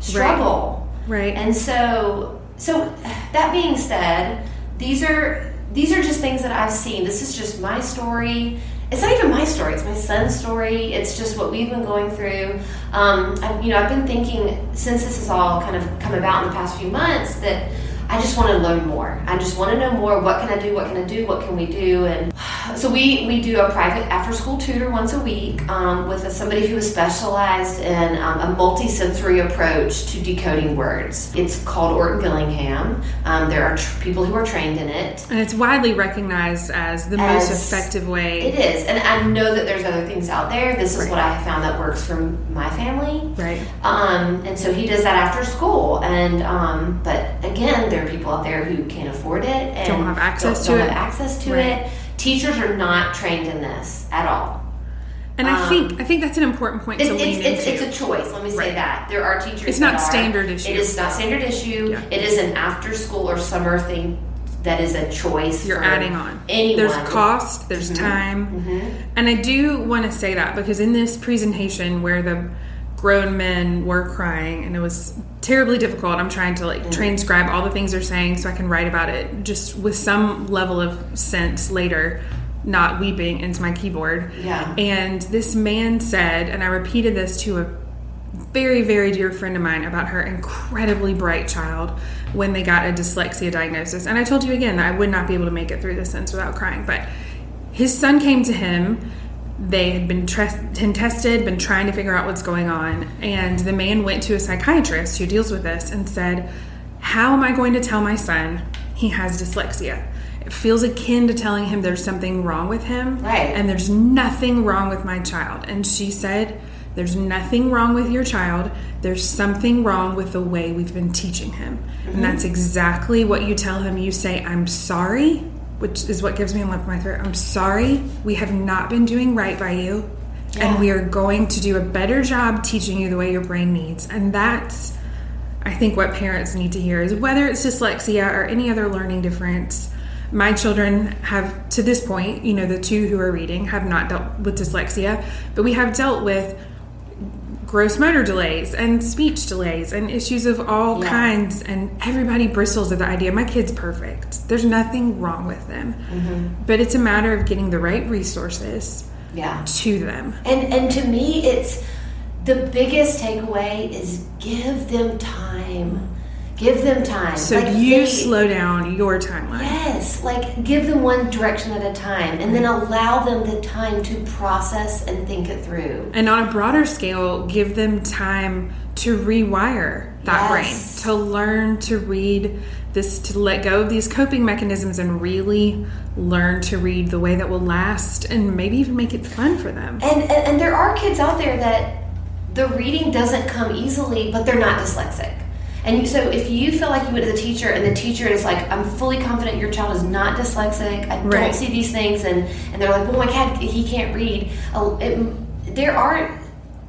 struggle. Right. And so, so that being said, these are these are just things that I've seen. This is just my story. It's not even my story. It's my son's story. It's just what we've been going through. Um, I, you know, I've been thinking since this has all kind of come about in the past few months that I just want to learn more. I just want to know more. What can I do? What can I do? What can we do? And so we we do a private after school tutor once a week um, with a, somebody who is specialized in um, a multi-sensory approach to decoding words. It's called Orton Gillingham. Um, there are tr- people who are trained in it. and it's widely recognized as the most effective way. It is, and I know that there's other things out there. This is Right. what I have found that works for my family. Right. Um, and so he does that after school. And um, but again, there are people out there who can't afford it and Don't have access don't- to don't it. access to Right. it. Teachers are not trained in this at all. And I Um, think I think that's an important point It's, to lean it's, it's, into. it's a choice. Let me say Right. that there are teachers. It's not that are- standard issue. It is not standard issue. Yeah. It is an after school or summer thing that is a choice. You're adding on. Anyone. There's cost, there's time. And I do want to say that because in this presentation where the grown men were crying and it was terribly difficult, I'm trying to like mm. transcribe all the things they're saying so I can write about it just with some level of sense later, not weeping into my keyboard. Yeah. And this man said, and I repeated this to a very, very dear friend of mine about her incredibly bright child when they got a dyslexia diagnosis. And I told you again, that I would not be able to make it through this sentence without crying. But his son came to him. They had been, tested, been trying to figure out what's going on. And the man went to a psychiatrist who deals with this and said, How am I going to tell my son he has dyslexia? It feels akin to telling him there's something wrong with him. Right. And there's nothing wrong with my child. And she said, There's nothing wrong with your child. There's something wrong with the way we've been teaching him. And mm-hmm. that's exactly what you tell him. You say, I'm sorry, which is what gives me a lump in my throat. I'm sorry. We have not been doing right by you. Yeah. And we are going to do a better job teaching you the way your brain needs. And that's, I think, what parents need to hear is whether it's dyslexia or any other learning difference my children have to this point you know the two who are reading have not dealt with dyslexia but we have dealt with gross motor delays and speech delays and issues of all Yeah. kinds and everybody bristles at the idea my kid's perfect there's nothing wrong with them mm-hmm. but it's a matter of getting the right resources Yeah. to them And and to me, it's the biggest takeaway is give them time. Give them time. so Like, you they- slow down your timeline Yes, like give them one direction at a time, and then allow them the time to process and think it through. and on a broader scale give them time to rewire that Yes. brain, to learn to read this, to let go of these coping mechanisms and really learn to read the way that will last and maybe even make it fun for them. And, and and there are kids out there that the reading doesn't come easily, but they're not dyslexic. And so if you feel like you went to the teacher and the teacher is like, I'm fully confident your child is not dyslexic. I Right. don't see these things, and and they're like, well, my cat he can't read. It, there are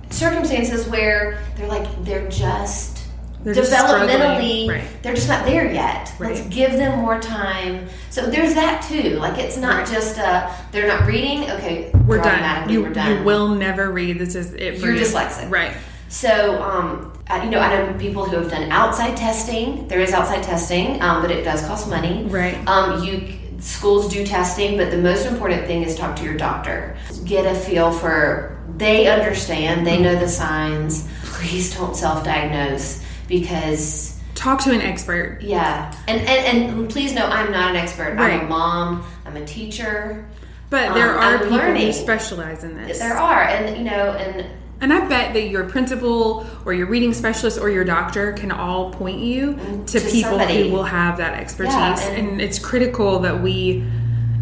circumstances where they're like they're just They're developmentally struggling. Right. they're just not there yet. Let's give them more time. So there's that too. Like it's not Right. just uh they're not reading. Okay, We're done. You, we're done. you will never read. This is it for You're you. dyslexic. Right. So, um, you know, I know people who have done outside testing. There is outside testing, um, but it does cost money. Right. Um, you schools do testing, but the most important thing is talk to your doctor. Get a feel for they understand, they know the signs. Please don't self-diagnose because Talk to an expert. yeah, and and, and please know I'm not an expert. I'm a mom. I'm a teacher. But there Um, are I'm people learning. who specialize in this. There are, and you know, and And I bet that your principal or your reading specialist or your doctor can all point you to, To people somebody. who will have that expertise. Yeah, and, and- it's critical that we,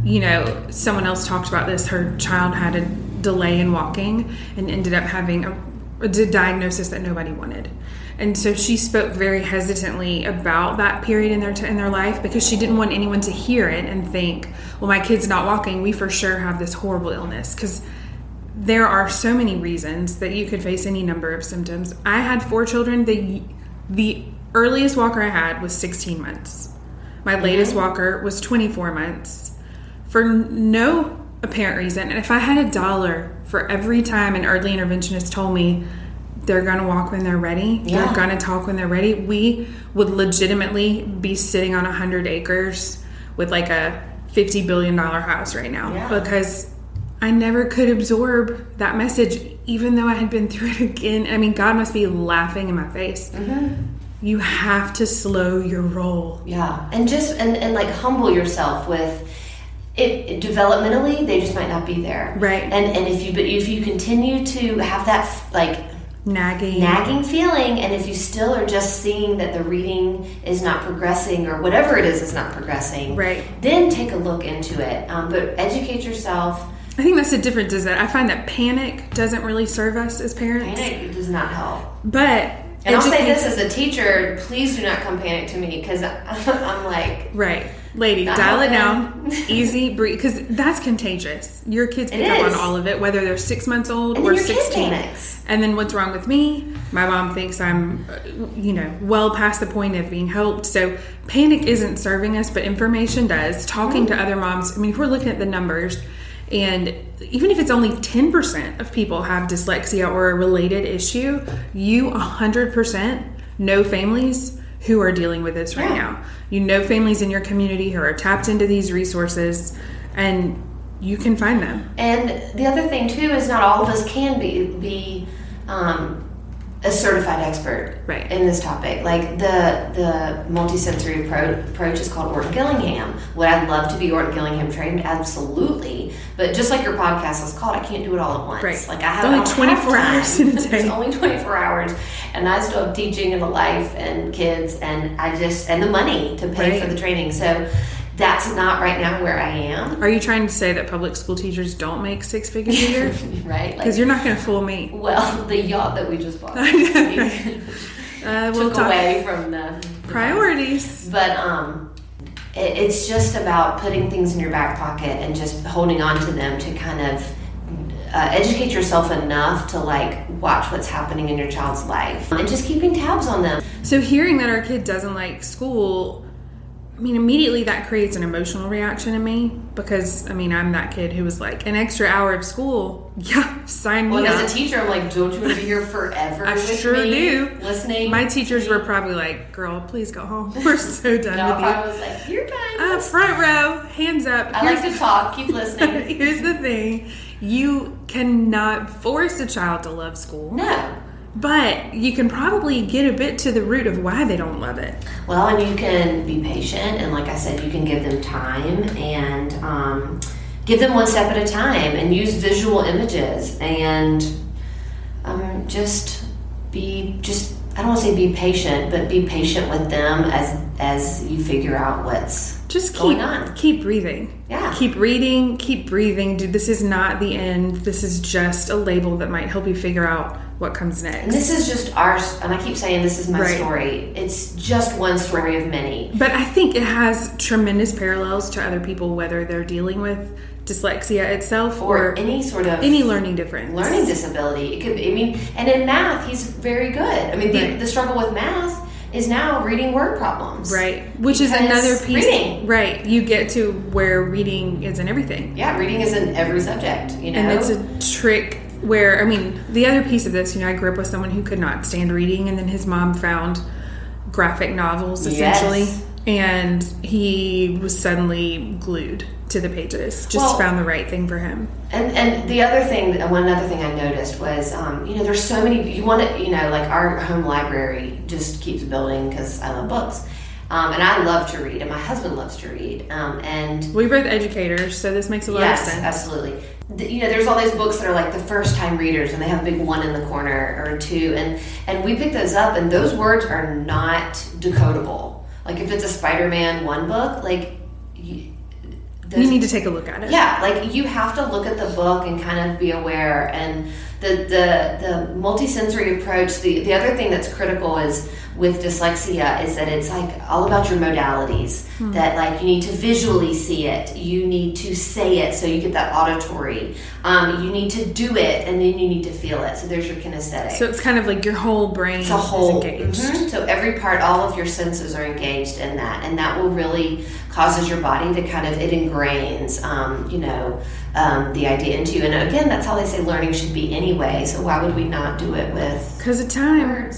you know, someone else talked about this. Her child had a delay in walking and ended up having a, a diagnosis that nobody wanted. And so she spoke very hesitantly about that period in their in their life because she didn't want anyone to hear it and think, "Well, my kid's not walking. We for sure have this horrible illness." Because there are so many reasons that you could face any number of symptoms. I had four children. The the earliest walker I had was 16 months. My mm-hmm. latest walker was 24 months. For no apparent reason. And if I had a dollar for every time an early interventionist told me they're going to walk when they're ready, Yeah. they're going to talk when they're ready, we would legitimately be sitting on 100 acres with like a $50 billion house right now Yeah. because I never could absorb that message, even though I had been through it again. I mean, God must be laughing in my face. Mm-hmm. You have to slow your roll. Yeah, and just and, and like humble yourself with it, developmentally they just might not be there. Right. And and if you but if you continue to have that like Nagging. nagging feeling and if you still are just seeing that the reading is not progressing or whatever it is is not progressing, Right. then take a look into it. Um, but educate yourself. I think that's the difference is that I find that panic doesn't really serve us as parents. Panic does not help. But And I'll say this as a teacher, please do not come panic to me because I'm like, Right. Lady, dial it down. Easy, breathe. Because that's contagious. Your kids pick up on all of it, whether they're six months old and or then your 16. kid panics. And then what's wrong with me? My mom thinks I'm, uh, you know, well past the point of being helped. So panic isn't serving us, but information does. Talking to other moms, I mean, if we're looking at the numbers, and even if it's only 10% of people have dyslexia or a related issue, you 100% know families who are dealing with this right Yeah. now. You know families in your community who are tapped into these resources, and you can find them. And the other thing too is not all of us can be be um, a certified expert Right. in this topic. Like the the multisensory appro- approach is called Orton Gillingham. Would I love to be Orton Gillingham trained? Absolutely. But just like your podcast is called, I can't do it all at once. Right. Like I have Only 24 hours in a day. It's only 24 hours, and I still have teaching and a life and kids, and I just and the money to pay Right. for the training. So that's not right now where I am. Are you trying to say that public school teachers don't make six figures a year? right? Like, Because you're not going to fool me. Well, the yacht that we just bought Uh, we'll took away from the, the priorities. But um, it, it's just about putting things in your back pocket and just holding on to them to kind of uh, educate yourself enough to like watch what's happening in your child's life and just keeping tabs on them. So hearing that our kid doesn't like school, I mean, immediately that creates an emotional reaction in me because I mean, I'm that kid who was like an extra hour of school. Yeah, sign me Well, up. as a teacher, I'm like, don't you want to be here forever? I sure me, do. Listening. My teachers were probably like, "Girl, please go home. We're so done no, with you." I was like, you're fine. Uh, front row, hands up. I like to talk. Keep listening. Here's the thing: you cannot force a child to love school. no. But you can probably get a bit to the root of why they don't love it. Well, and you can be patient, and like I said, you can give them time and um, give them one step at a time, and use visual images, and um, just be just I don't want to say be patient, but be patient with them as as you figure out what's just keep going on. keep breathing. Yeah. Keep reading, keep breathing. Dude, this is not the end. This is just a label that might help you figure out what comes next. And this is just our, and I keep saying this is my Right. story. It's just one story of many. But I think it has tremendous parallels to other people, whether they're dealing with dyslexia itself Or or, any sort of any learning difference. learning disability. It could be, I mean, and in math, he's very good. I mean, the, Right. the struggle with math is now reading word problems. Right. Which is another piece. reading. Right. You get to where reading is in everything. Yeah, reading is in every subject, you know? And it's a trick where, I mean, the other piece of this, you know, I grew up with someone who could not stand reading, and then his mom found graphic novels essentially. Yes. And he was suddenly glued to the pages, just Well- found the right thing for him. And and the other thing, one other thing I noticed was, um, you know, there's so many. You want to, you know, like our home library just keeps building because I love books, um, and I love to read, and my husband loves to read, um, and We're both educators, so this makes a lot yes, of sense. absolutely. You know, there's all these books that are like the first time readers, and they have a big one in the corner or two, and and we pick those up, and those words are not decodable. Like if it's a Spider-Man one book, like. You, You need to take a look at it. yeah, like you have to look at the book and kind of be aware. And the the the multisensory approach. The the other thing that's critical is with dyslexia is that it's like all about your modalities. That like you need to visually see it, you need to say it, so you get that auditory. Um, you need to do it, and then you need to feel it. So there's your kinesthetic. So it's kind of like your whole brain It's a whole is engaged. Mhm. So every part, all of your senses are engaged in that, and that will really causes your body to kind of it ingrains, um, you know, um, the idea into you. And again, that's how they say learning should be anyway. So why would we not do it with Because of time.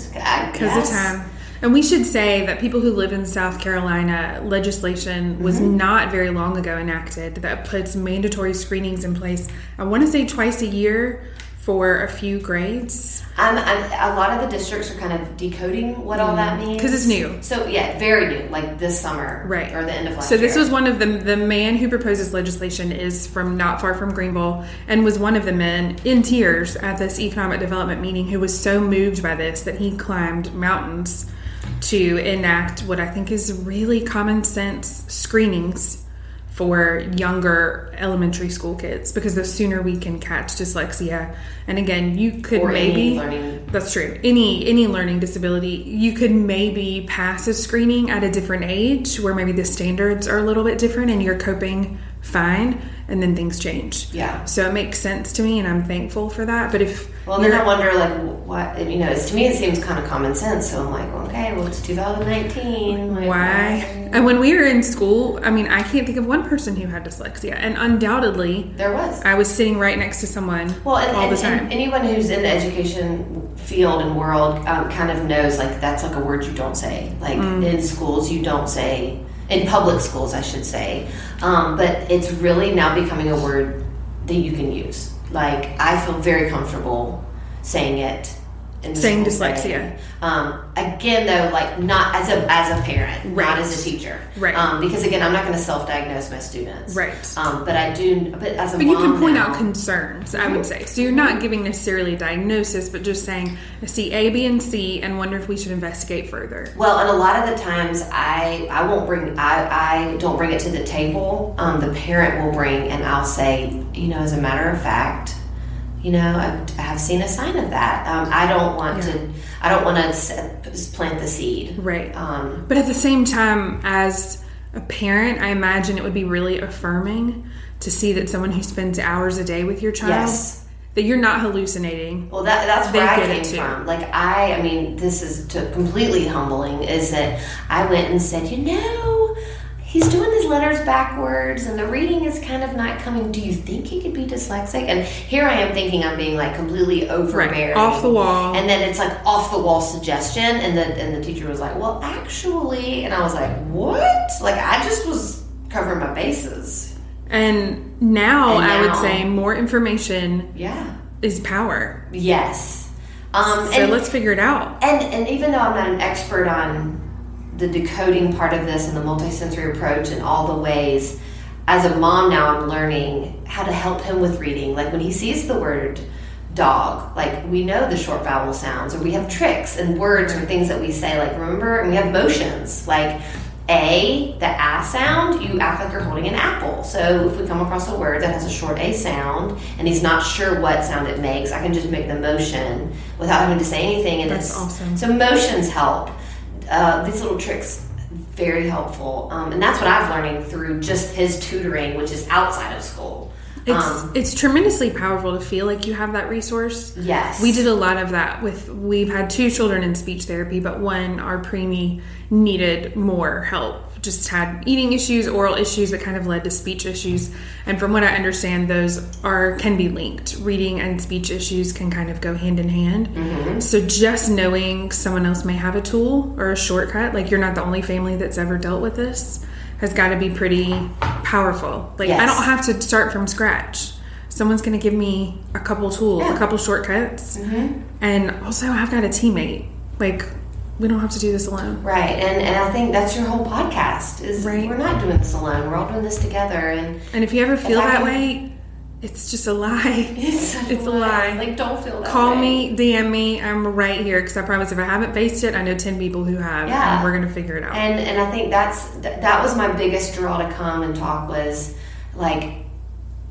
Because of time. And we should say that people who live in South Carolina, legislation was Mm-hmm. not very long ago enacted that puts mandatory screenings in place. I want to say twice a year for a few grades. I'm, a lot of the districts are kind of decoding what all that means because it's new. So yeah, very new, like this summer, Right. or the end of last So this year. was one of the the man who proposes legislation is from not far from Greenville and was one of the men in tears at this economic development meeting who was so moved by this that he climbed mountains to enact what I think is really common sense screenings for younger elementary school kids because the sooner we can catch dyslexia and again you could Or maybe that's true. Any any learning disability you could maybe pass a screening at a different age where maybe the standards are a little bit different and you're coping fine and then things change Yeah. so it makes sense to me and i'm thankful for that but if Well, then I wonder, like, what you know? It's, to me, it seems kind of common sense. So I'm like, okay, well, it's 2019. Like, why and when we were in school i mean i can't think of one person who had dyslexia and undoubtedly There was. i was sitting right next to someone Well, and, all and, the time and anyone who's in the education field and world um, kind of knows like that's like a word you don't say. Like Mm. in schools, you don't say in public schools, I should say. Um, but it's really now becoming a word that you can use. Like I feel very comfortable saying it. In Saying dyslexia. Um, again, though, like not as a as a parent, Right. not as a teacher, Right. Um, because again, I'm not going to self-diagnose my students, Right. Um, but I do. But as a But you can point now- out concerns, I would say. So you're not giving necessarily a diagnosis, but just saying, I see A, B, and C, and wonder if we should investigate further. Well, and a lot of the times I I won't bring I I don't bring it to the table. Um, the parent will bring, and I'll say, you know, as a matter of fact, you know, I, I have seen a sign of that. Um, I don't want Yeah. to. I don't want to plant the seed. Right. Um, But at the same time, as a parent, I imagine it would be really affirming to see that someone who spends hours a day with your child, Yes. that you're not hallucinating. Well, that, that's where I came from. Like I, I mean, this is to completely humbling. Is that I went and said, you know, he's doing his letters backwards, and the reading is kind of not coming. Do you think he could be dyslexic? And here I am thinking I'm being like completely overbearing, off the wall. and then it's like off the wall suggestion, and then and the teacher was like, well, actually, and I was like, what? Like I just was covering my bases. And now And I would say more information Yeah. is power. Yes. Um, So and let's figure it out. And and even though I'm not an expert on the decoding part of this and the multisensory approach and all the ways, as a mom now I'm learning how to help him with reading. Like when he sees the word dog. Like we know the short vowel sounds, or we have tricks and words or things that we say. Like remember, and we have motions. Like a, the a sound, you act like you're holding an apple. So if we come across a word that has a short a sound, and he's not sure what sound it makes, I can just make the motion without having to say anything. And That's it's awesome. So motions help. Uh, these little tricks very helpful, um, and that's what I've learning through just his tutoring, which is outside of school. It's Um, it's tremendously powerful to feel like you have that resource. yes, We did a lot of that with we've had two children in speech therapy, but one our preemie needed more help. Just had eating issues, oral issues that kind of led to speech issues. And from what I understand, those are can be linked. Reading and speech issues can kind of go hand in hand. Mm-hmm. So just knowing someone else may have a tool or a shortcut, like you're not the only family that's ever dealt with this, has got to be pretty powerful. Like I don't have to start from scratch. Someone's going to give me a couple tools, Yeah. a couple shortcuts, mm-hmm. and also I've got a teammate. Like we don't have to do this alone. right, and and I think that's your whole podcast. Is Right. we're not doing this alone. We're all doing this together, and And if you ever feel that can- way, it's just a lie. it's, It's a lie. Like don't feel that. Call way. me, DM me. I'm right here because I promise if I haven't faced it, I know 10 people who have, Yeah. and we're going to figure it out. And and I think that's th- that was my biggest draw to come and talk was like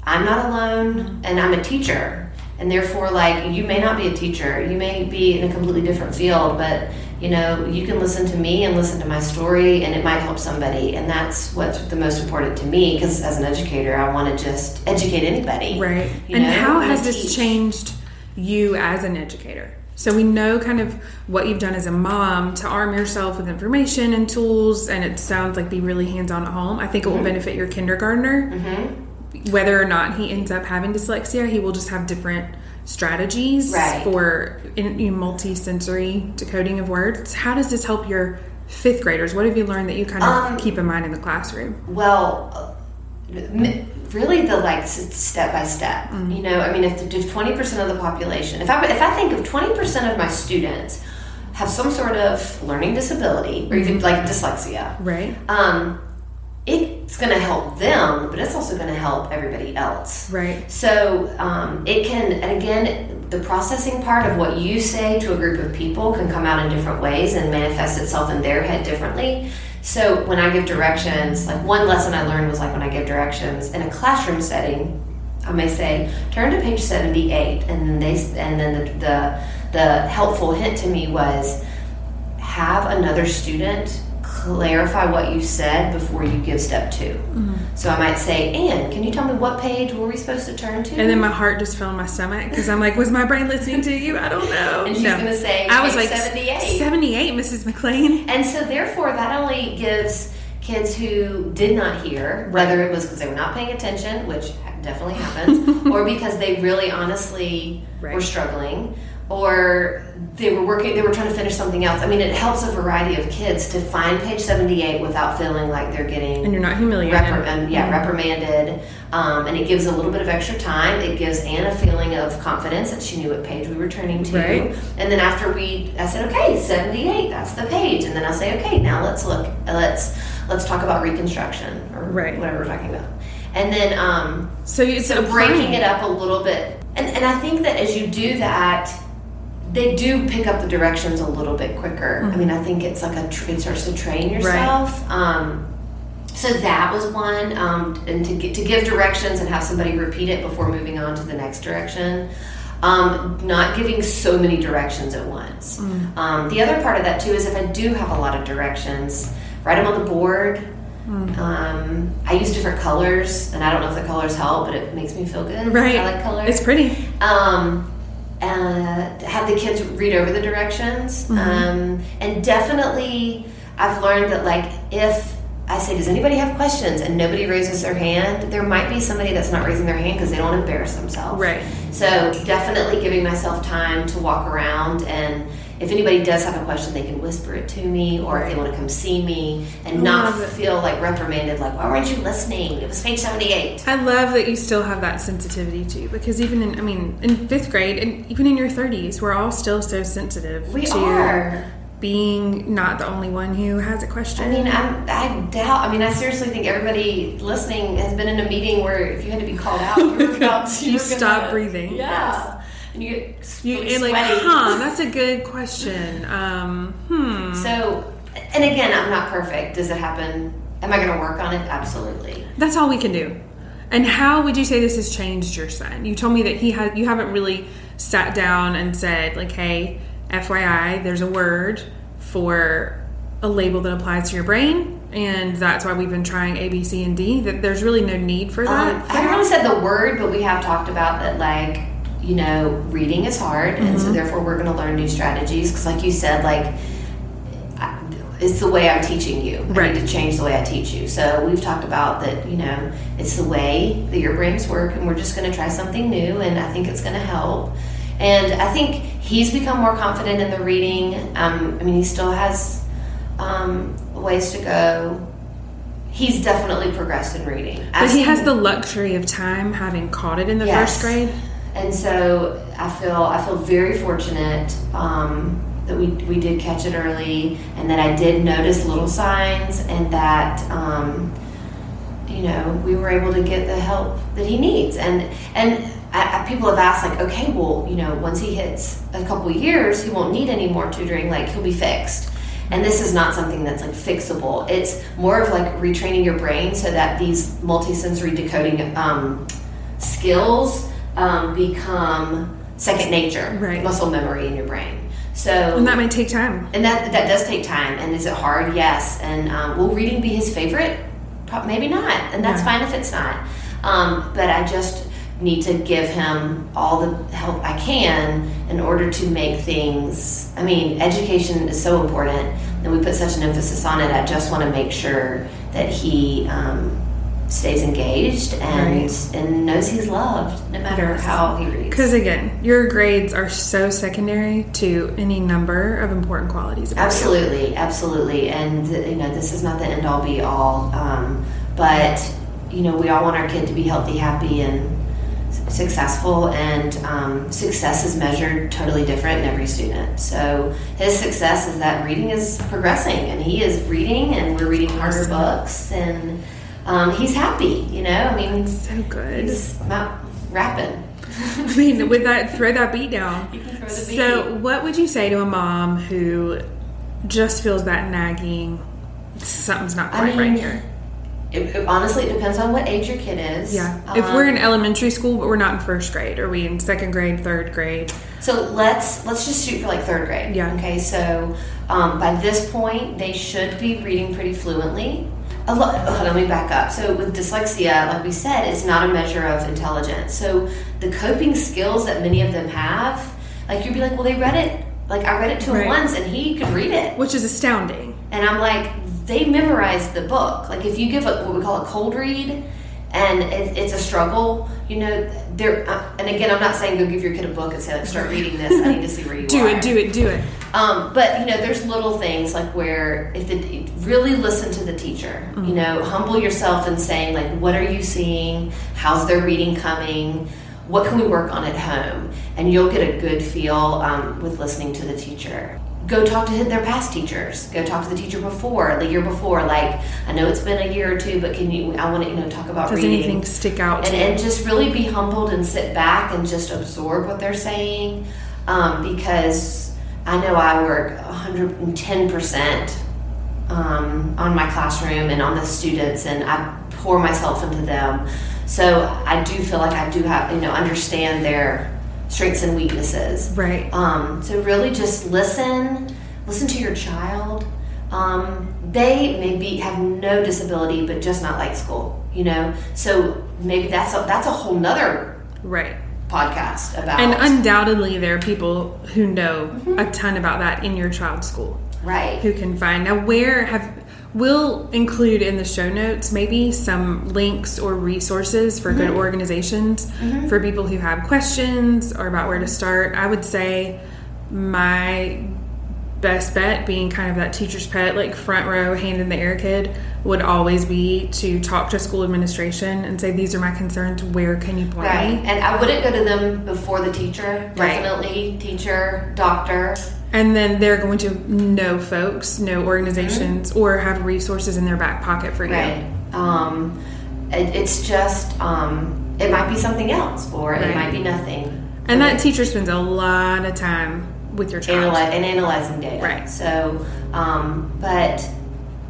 I'm not alone and I'm a teacher. And therefore like you may not be a teacher. You may be in a completely different field, but you know, you can listen to me and listen to my story and it might help somebody. And that's what's the most important to me because as an educator, I want to just educate anybody. Right. And know, how has this changed you as an educator? So we know kind of what you've done as a mom to arm yourself with information and tools, and it sounds like be really hands-on at home. I think it Mm-hmm. will benefit your kindergartner. Whether or not he ends up having dyslexia, he will just have different strategies Right. for in, in multi-sensory decoding of words. How does this help your fifth graders? What have you learned that you kind of Um, keep in mind in the classroom? Well, really the like step by step. You know, I mean, if if twenty percent of the population, if I if I think of twenty percent of my students have some sort of learning disability or even like dyslexia, Right. um, it's going to help them, but it's also going to help everybody else. Right. So um, it can, and again, the processing part of what you say to a group of people can come out in different ways and manifest itself in their head differently. So when I give directions, like one lesson I learned was like when I give directions in a classroom setting, I may say, turn to page 78, and then they, and then the, the, the helpful hint to me was have another student clarify what you said before you give step 2 mm-hmm. So I might say, Ann, can you tell me what page were we supposed to turn to? And then my heart just fell in my stomach because I'm like, was my brain listening to you? I don't know. And she's gonna say, I was like 78." 78, Mrs. McLean. And so, therefore, that only gives kids who did not hear, whether it was because they were not paying attention, which definitely happens, or because they really honestly were struggling, or they were working, they were trying to finish something else. I mean, it helps a variety of kids to find page 78 without feeling like they're getting And you're not humiliated. um, yeah, reprimanded, um, and it gives a little bit of extra time. It gives Ann a feeling of confidence that she knew what page we were turning to. Right. And then after we, I said, okay, seventy-eight, that's the page. And then I say, okay, now let's look, let's let's talk about reconstruction or Right. whatever we're talking about. And then um, So so breaking it up a little bit, and and I think that as you do that. They do pick up the directions a little bit quicker. I mean, I think it's like a it starts to train yourself. Um, so that was one, um, and to get, to give directions and have somebody repeat it before moving on to the next direction. Um, not giving so many directions at once. Um, the other part of that too is if I do have a lot of directions, write them on the board. Um, I use different colors, and I don't know if the colors help, but it makes me feel good. Right. I like colors. It's pretty. Uh, have the kids read over the directions. Um, and definitely, I've learned that, like, if I say, Does anybody have questions? and nobody raises their hand, there might be somebody that's not raising their hand because they don't embarrass themselves. Right. So, definitely giving myself time to walk around and if anybody does have a question, they can whisper it to me, or if they want to come see me, and not feel like reprimanded, like, why weren't you listening? It was page 78. I love that you still have that sensitivity too, because even in, I mean, in fifth grade and even in your 30s, we're all still so sensitive We to are. being not the only one who has a question. I mean, I'm, I doubt. I mean, I seriously think everybody listening has been in a meeting where if you had to be called out, you were oh about to You stop breathing, Yeah. And you get You, really and like, huh? That's a good question. Um, hmm. So, and again, I'm not perfect. Does it happen? Am I going to work on it? Absolutely. That's all we can do. And how would you say this has changed your son? You told me that he had you haven't really sat down and said like, "Hey, FYI, there's a word for a label that applies to your brain, and that's why we've been trying A, B, C, and D." That there's really no need for that. Um, I haven't really said the word, but we have talked about that, like, you know, reading is hard, and so therefore we're going to learn new strategies. Because, like you said, like, I- it's the way I'm teaching you. I Right. need to change the way I teach you. So we've talked about that, you know, it's the way that your brains work, and we're just going to try something new, and I think it's going to help. And I think he's become more confident in the reading. Um, I mean, he still has um, ways to go. He's definitely progressed in reading. But he has the luxury of time having caught it in the Yes. first grade. And so I feel I feel very fortunate um, that we we did catch it early, and that I did notice little signs, and that um, you know we were able to get the help that he needs. And and I, I, people have asked like, okay, well, you know, once he hits a couple years, he won't need any more tutoring. Like he'll be fixed. And this is not something that's like fixable. It's more of like retraining your brain so that these multisensory decoding um, skills um, become second nature, Right. muscle memory in your brain. So And that might take time. and that that does take time. And is it hard? Yes. And um, will reading be his favorite? Maybe not. And that's Yeah. fine if it's not. Um, but I just need to give him all the help I can in order to make things. I mean, education is so important, and we put such an emphasis on it. I just want to make sure that he um, stays engaged and Right. and knows he's loved, no matter how he reads. Because again, your grades are so secondary to any number of important qualities. about you. Absolutely, absolutely, and you know this is not the end all be all, um, but you know we all want our kid to be healthy, happy, and successful. And um, success is measured totally different in every student. So his success is that reading is progressing, and he is reading, and we're reading harder books, and um, he's happy. You know, I mean, So good. he's not rapping. I mean, with that, throw that beat down. You can throw the beat. So, what would you say to a mom who just feels that nagging? Something's not I quite right here. It, it- honestly, it depends on what age your kid is. Yeah. if Um, we're in elementary school, but we're not in first grade, are we in second grade, third grade? So let's let's just shoot for like third grade. Yeah. Okay. So um, by this point, they should be reading pretty fluently. A lot. Oh, let me back up. So with dyslexia, like we said, it's not a measure of intelligence. So the coping skills that many of them have, like you'd be like, well, they read it. Like I read it to him Right. once, and he could read it. Which is astounding. And I'm like, they memorized the book. Like if you give a, what we call a cold read, and it, it's a struggle, you know, there. Uh, and again, I'm not saying go give your kid a book and say like start reading this. I need to see where you Do are. it, do it, do it. Um, but you know, there's little things like where if the really listen to the teacher, Mm-hmm. you know, humble yourself and saying like, what are you seeing? How's their reading coming? What can we work on at home? And you'll get a good feel um, with listening to the teacher. Go talk to their past teachers. Go talk to the teacher before, the year before. Like, I know it's been a year or two, but can you? I want to, you know, talk about Does reading anything stick out and, and just really be humbled and sit back and just absorb what they're saying um, because I know I work 110% um, on my classroom and on the students and I pour myself into them so I do feel like I do have you know understand their strengths and weaknesses Right. um, so really just listen, listen to your child. Um, they maybe have no disability, but just not like school. You know, so maybe that's a that's a whole nother Right. podcast about And undoubtedly, there are people who know a ton about that in your child's school. right. who can find now where have we'll include in the show notes maybe some links or resources for good mm-hmm. organizations mm-hmm. for people who have questions or about where to start i would say my best bet being kind of that teacher's pet like front row hand in the air kid would always be to talk to school administration and say these are my concerns where can you point Right, me and I wouldn't go to them before the teacher. Right. Definitely, teacher, doctor. And then they're going to know folks know organizations or have resources in their back pocket for you Right. Um, it, it's just um, it might be something else, or Right. it might be nothing. And that teacher spends a lot of time with your child. Analyze, and analyzing data. Right. So, um, but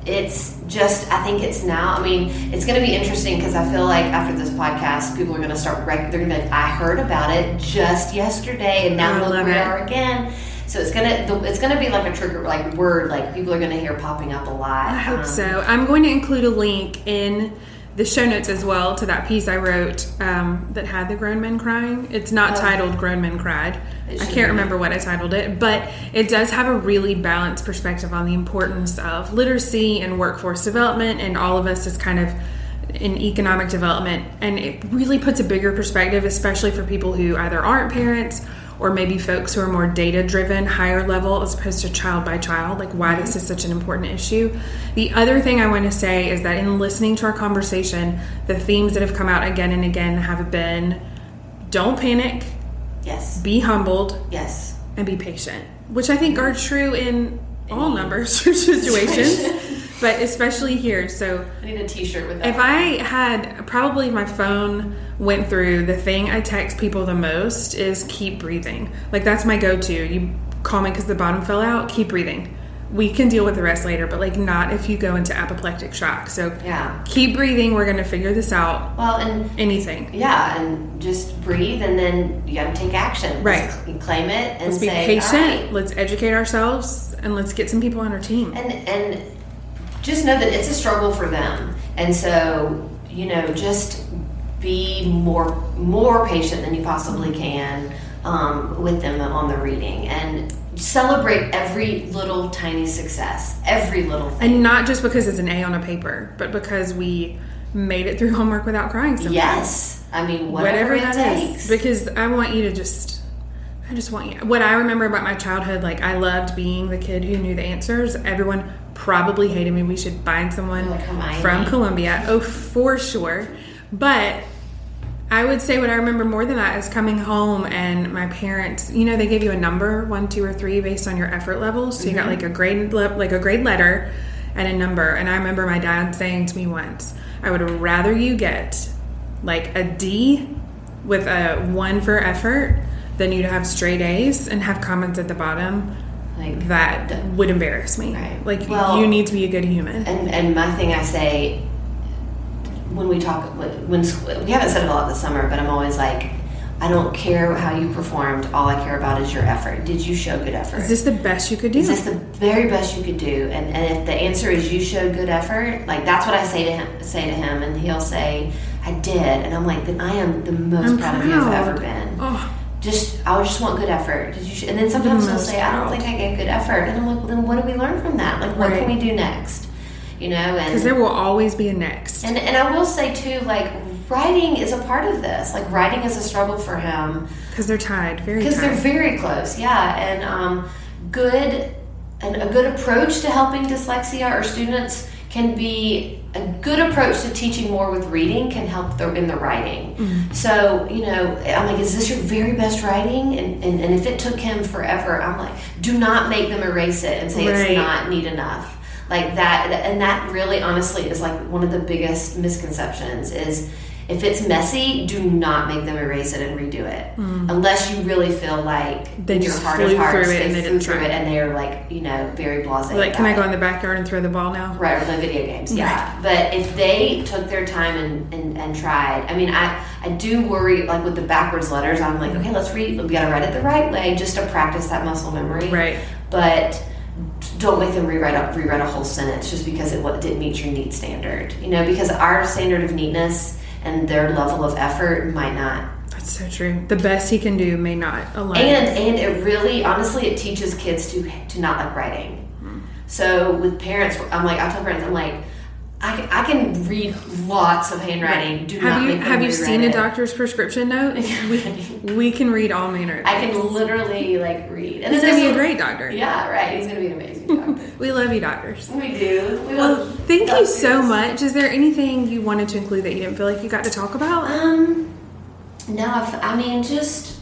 it's just, I think it's now, I mean, it's going to be interesting because I feel like after this podcast, people are going to start, rec- they're going to be like, I heard about it just yesterday and now I look where we are again. So it's gonna it's gonna be like a trigger like word like people are gonna hear popping up a lot. I hope Um, so. I'm going to include a link in the show notes as well to that piece I wrote um, that had the grown men crying. It's not Oh. titled Grown Men Cried. I can't be. remember what I titled it, but it does have a really balanced perspective on the importance of literacy and workforce development and all of us as kind of in economic development. And it really puts a bigger perspective, especially for people who either aren't parents or maybe folks who are more data driven, higher level, as opposed to child by child, like why this is such an important issue. The other thing I want to say is that in listening to our conversation, the themes that have come out again and again have been don't panic, Yes. be humbled, Yes. and be patient, which I think are true in all numbers of situations, but especially here. So I need a T-shirt with that. if I had probably my phone went through, the thing I text people the most is keep breathing. Like that's my go-to. You call me because the bottom fell out. Keep breathing. We can deal with the rest later, but like not if you go into apoplectic shock. So yeah. keep breathing. We're gonna figure this out. Well, and Anything. yeah, and just breathe, and then you got to take action. Right. Let's claim it and Let's be patient. Let's educate ourselves, and let's get some people on our team. and and just know that it's a struggle for them and so you know just be more more patient than you possibly can um, with them on the reading and celebrate every little tiny success every little thing And not just because it's an A on a paper, but because we made it through homework without crying. Sometimes. yes i mean whatever, whatever it that takes is. Because I want you to just. I just want you. What I remember about my childhood, like I loved being the kid who knew the answers. Everyone probably hated me. We should find someone Like from Columbia. Oh, for sure. But I would say what I remember more than that is coming home and my parents, you know, they gave you a number, one, two, or three, based on your effort level. So you got like a grade, le- like a grade letter and a number. And I remember my dad saying to me once, "I would rather you get like a D with a one for effort than you to have straight A's and have comments at the bottom like that would embarrass me. Right. Like Well- you need to be a good human. and and my thing I say when we talk when we haven't said it a lot this summer, but I'm always like, I don't care how you performed. All I care about is your effort. Did you show good effort? Is this the best you could do? Is this the very best you could do? And and if the answer is you showed good effort, like that's what I say to him. Say to him, and he'll say, "I did," and I'm like, "Then I am the most I'm proud, of you I've ever been." oh, Just I just want good effort. Did you? And then sometimes they'll say, "I don't think I gave good effort," and I'm like, "Well, then what do we learn from that? Like, what Right. can we do next?" You know, and because there will always be a next. and and I will say too, like writing is a part of this. Like writing is a struggle for him Because they're tied, very because they're very close. Yeah, and um, good and a good approach to helping dyslexia or students can be a good approach to teaching more with reading can help the, in the writing. Mm-hmm. So, you know, I'm like, is this your very best writing? And, and, and if it took him forever, I'm like, do not make them erase it and say Right. it's not neat enough. Like that, and that really honestly is like one of the biggest misconceptions is if it's messy, do not make them erase it and redo it. Unless you really feel like Mm. They just heart flew of hearts, through it and they didn't through try. it and they're like, you know, very blasé. like, can I go it. in the backyard and throw the ball now? Right, or play video games, yeah. But if they took their time and, and, and tried, I mean, I, I do worry, like with the backwards letters, I'm like, okay, let's read, we gotta write it the right way just to practice that muscle memory. Right. But don't make them rewrite a, rewrite a whole sentence just because it didn't meet your neat standard. You know, because our standard of neatness and their level of effort might not That's so true. The best he can do may not align. and and it really honestly it teaches kids to to not like writing so with parents i'm like i tell parents i'm like i can, I can read lots of handwriting do have not you have you seen a it. doctor's prescription note? we, we can read all manner. Of i can literally like read and He's gonna be a great doctor. yeah right he's gonna be an amazing doctor We love you, doctors. we do we Well, thank you so much. Is there anything you wanted to include that you didn't feel like you got to talk about? um no I've- mean just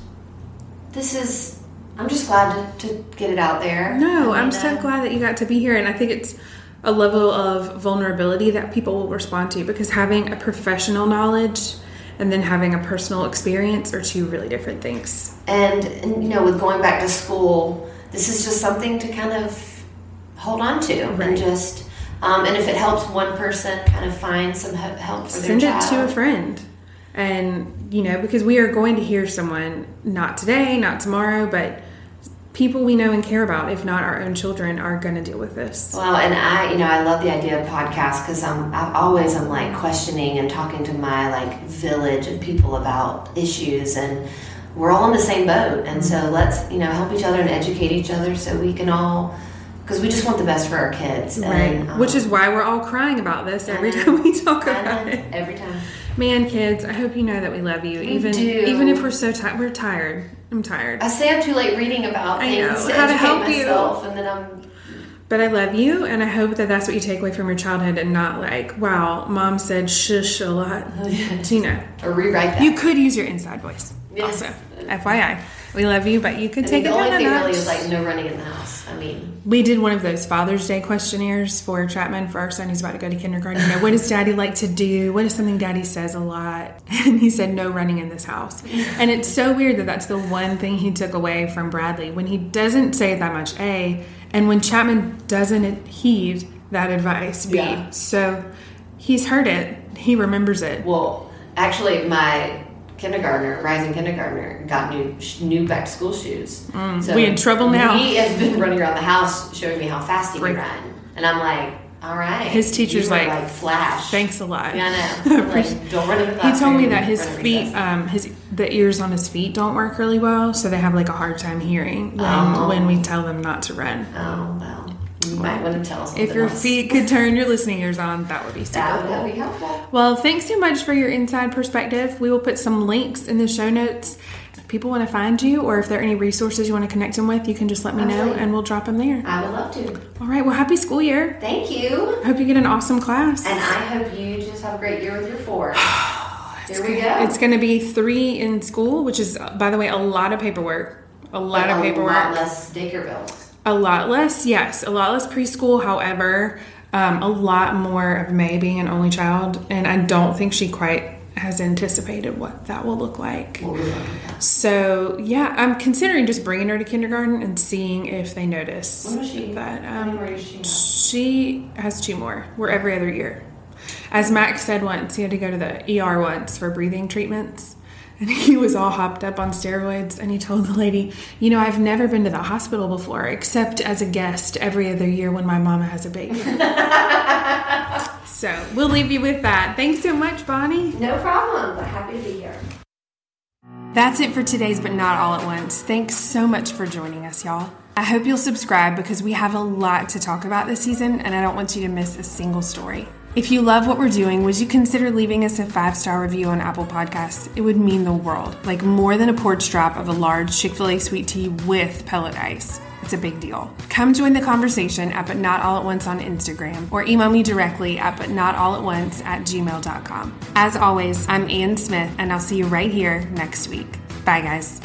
this is i'm just glad to, to get it out there No, I I'm mean, so uh, glad that you got to be here, and I think it's a level of vulnerability that people will respond to because having a professional knowledge and then having a personal experience are two really different things. And, and you know, with going back to school, this is just something to kind of hold on to Right. and just. Um, and if it helps one person kind of find some help for Send their it child, to a friend. And, you know, because we are going to hear someone, not today, not tomorrow, but people we know and care about, if not our own children, are going to deal with this. Well, and I, you know, I love the idea of podcasts because I'm, I always am like questioning and talking to my like village of people about issues, and we're all in the same boat. And so let's, you know, help each other and educate each other so we can all, because we just want the best for our kids, Right. And, um, Which is why we're all crying about this every know. time we talk about know, it. every time. Man, kids, I hope you know that we love you. even do. even if we're so tired, we're tired. I'm tired. I stay up too late reading about I things know, to how to help you. myself, and then I'm But I love you, and I hope that that's what you take away from your childhood, and not like, wow, mom said shush a lot. you know, or rewrite that. you could use your inside voice. Yeah. Also, FYI, we love you, but you could I take mean, it the only thing notch. really is like no running in the house. I mean, we did one of those Father's Day questionnaires for Chapman for our son who's about to go to kindergarten. You know, what does Daddy like to do? What is something Daddy says a lot? And he said, no running in this house. And it's so weird that that's the one thing he took away from Bradley when he doesn't say that much A, and when Chapman doesn't heed that advice B. Yeah. So he's heard it. He remembers it. Well, actually, my kindergartner, rising kindergartner, got new new back to school shoes. so Mm. we in trouble now. He has been running around the house showing me how fast he can Right. run, and I'm like, all right. His teacher's were, like, flash. Thanks a lot. Yeah, I know. Like, don't run in the He told me that his feet, um, his the ears on his feet don't work really well, so they have like a hard time hearing when Oh. when we tell them not to run. Oh well, might want to tell us If your else. feet could turn your listening ears on, that would be super that would cool. be helpful. Well, thanks so much for your inside perspective. We will put some links in the show notes. If people want to find you, or if there are any resources you want to connect them with, you can just let me know, and we'll drop them there. I would love to. All right. Well, happy school year. Thank you, I hope you get an awesome class. and I hope you just have a great year with your four. Here we go. It's going to be three in school, which is, by the way, a lot of paperwork. A lot But of paperwork. A lot less bills. A lot less, yes, a lot less preschool. However, um, a lot more of May being an only child, and I don't think she quite has anticipated what that will look like. What we love about. So yeah, I'm considering just bringing her to kindergarten and seeing if they notice When was she? that. Um, she? she has two more. We're every other year. As Max said once, he had to go to the ER once for breathing treatments. And he was all hopped up on steroids. And he told the lady, You know, I've never been to the hospital before, except as a guest every other year when my mama has a baby. so we'll leave you with that. Thanks so much, Bonnie. No problem, but happy to be here. That's it for today's But Not All at Once. Thanks so much for joining us, y'all. I hope you'll subscribe because we have a lot to talk about this season and I don't want you to miss a single story. If you love what we're doing, would you consider leaving us a five star review on Apple Podcasts? It would mean the world, like more than a porch drop of a large Chick fil A sweet tea with pellet ice. It's a big deal. Come join the conversation at But Not All at Once on Instagram or email me directly at But Not All at Once at gmail.com. As always, I'm Ann Smith and I'll see you right here next week. Bye, guys.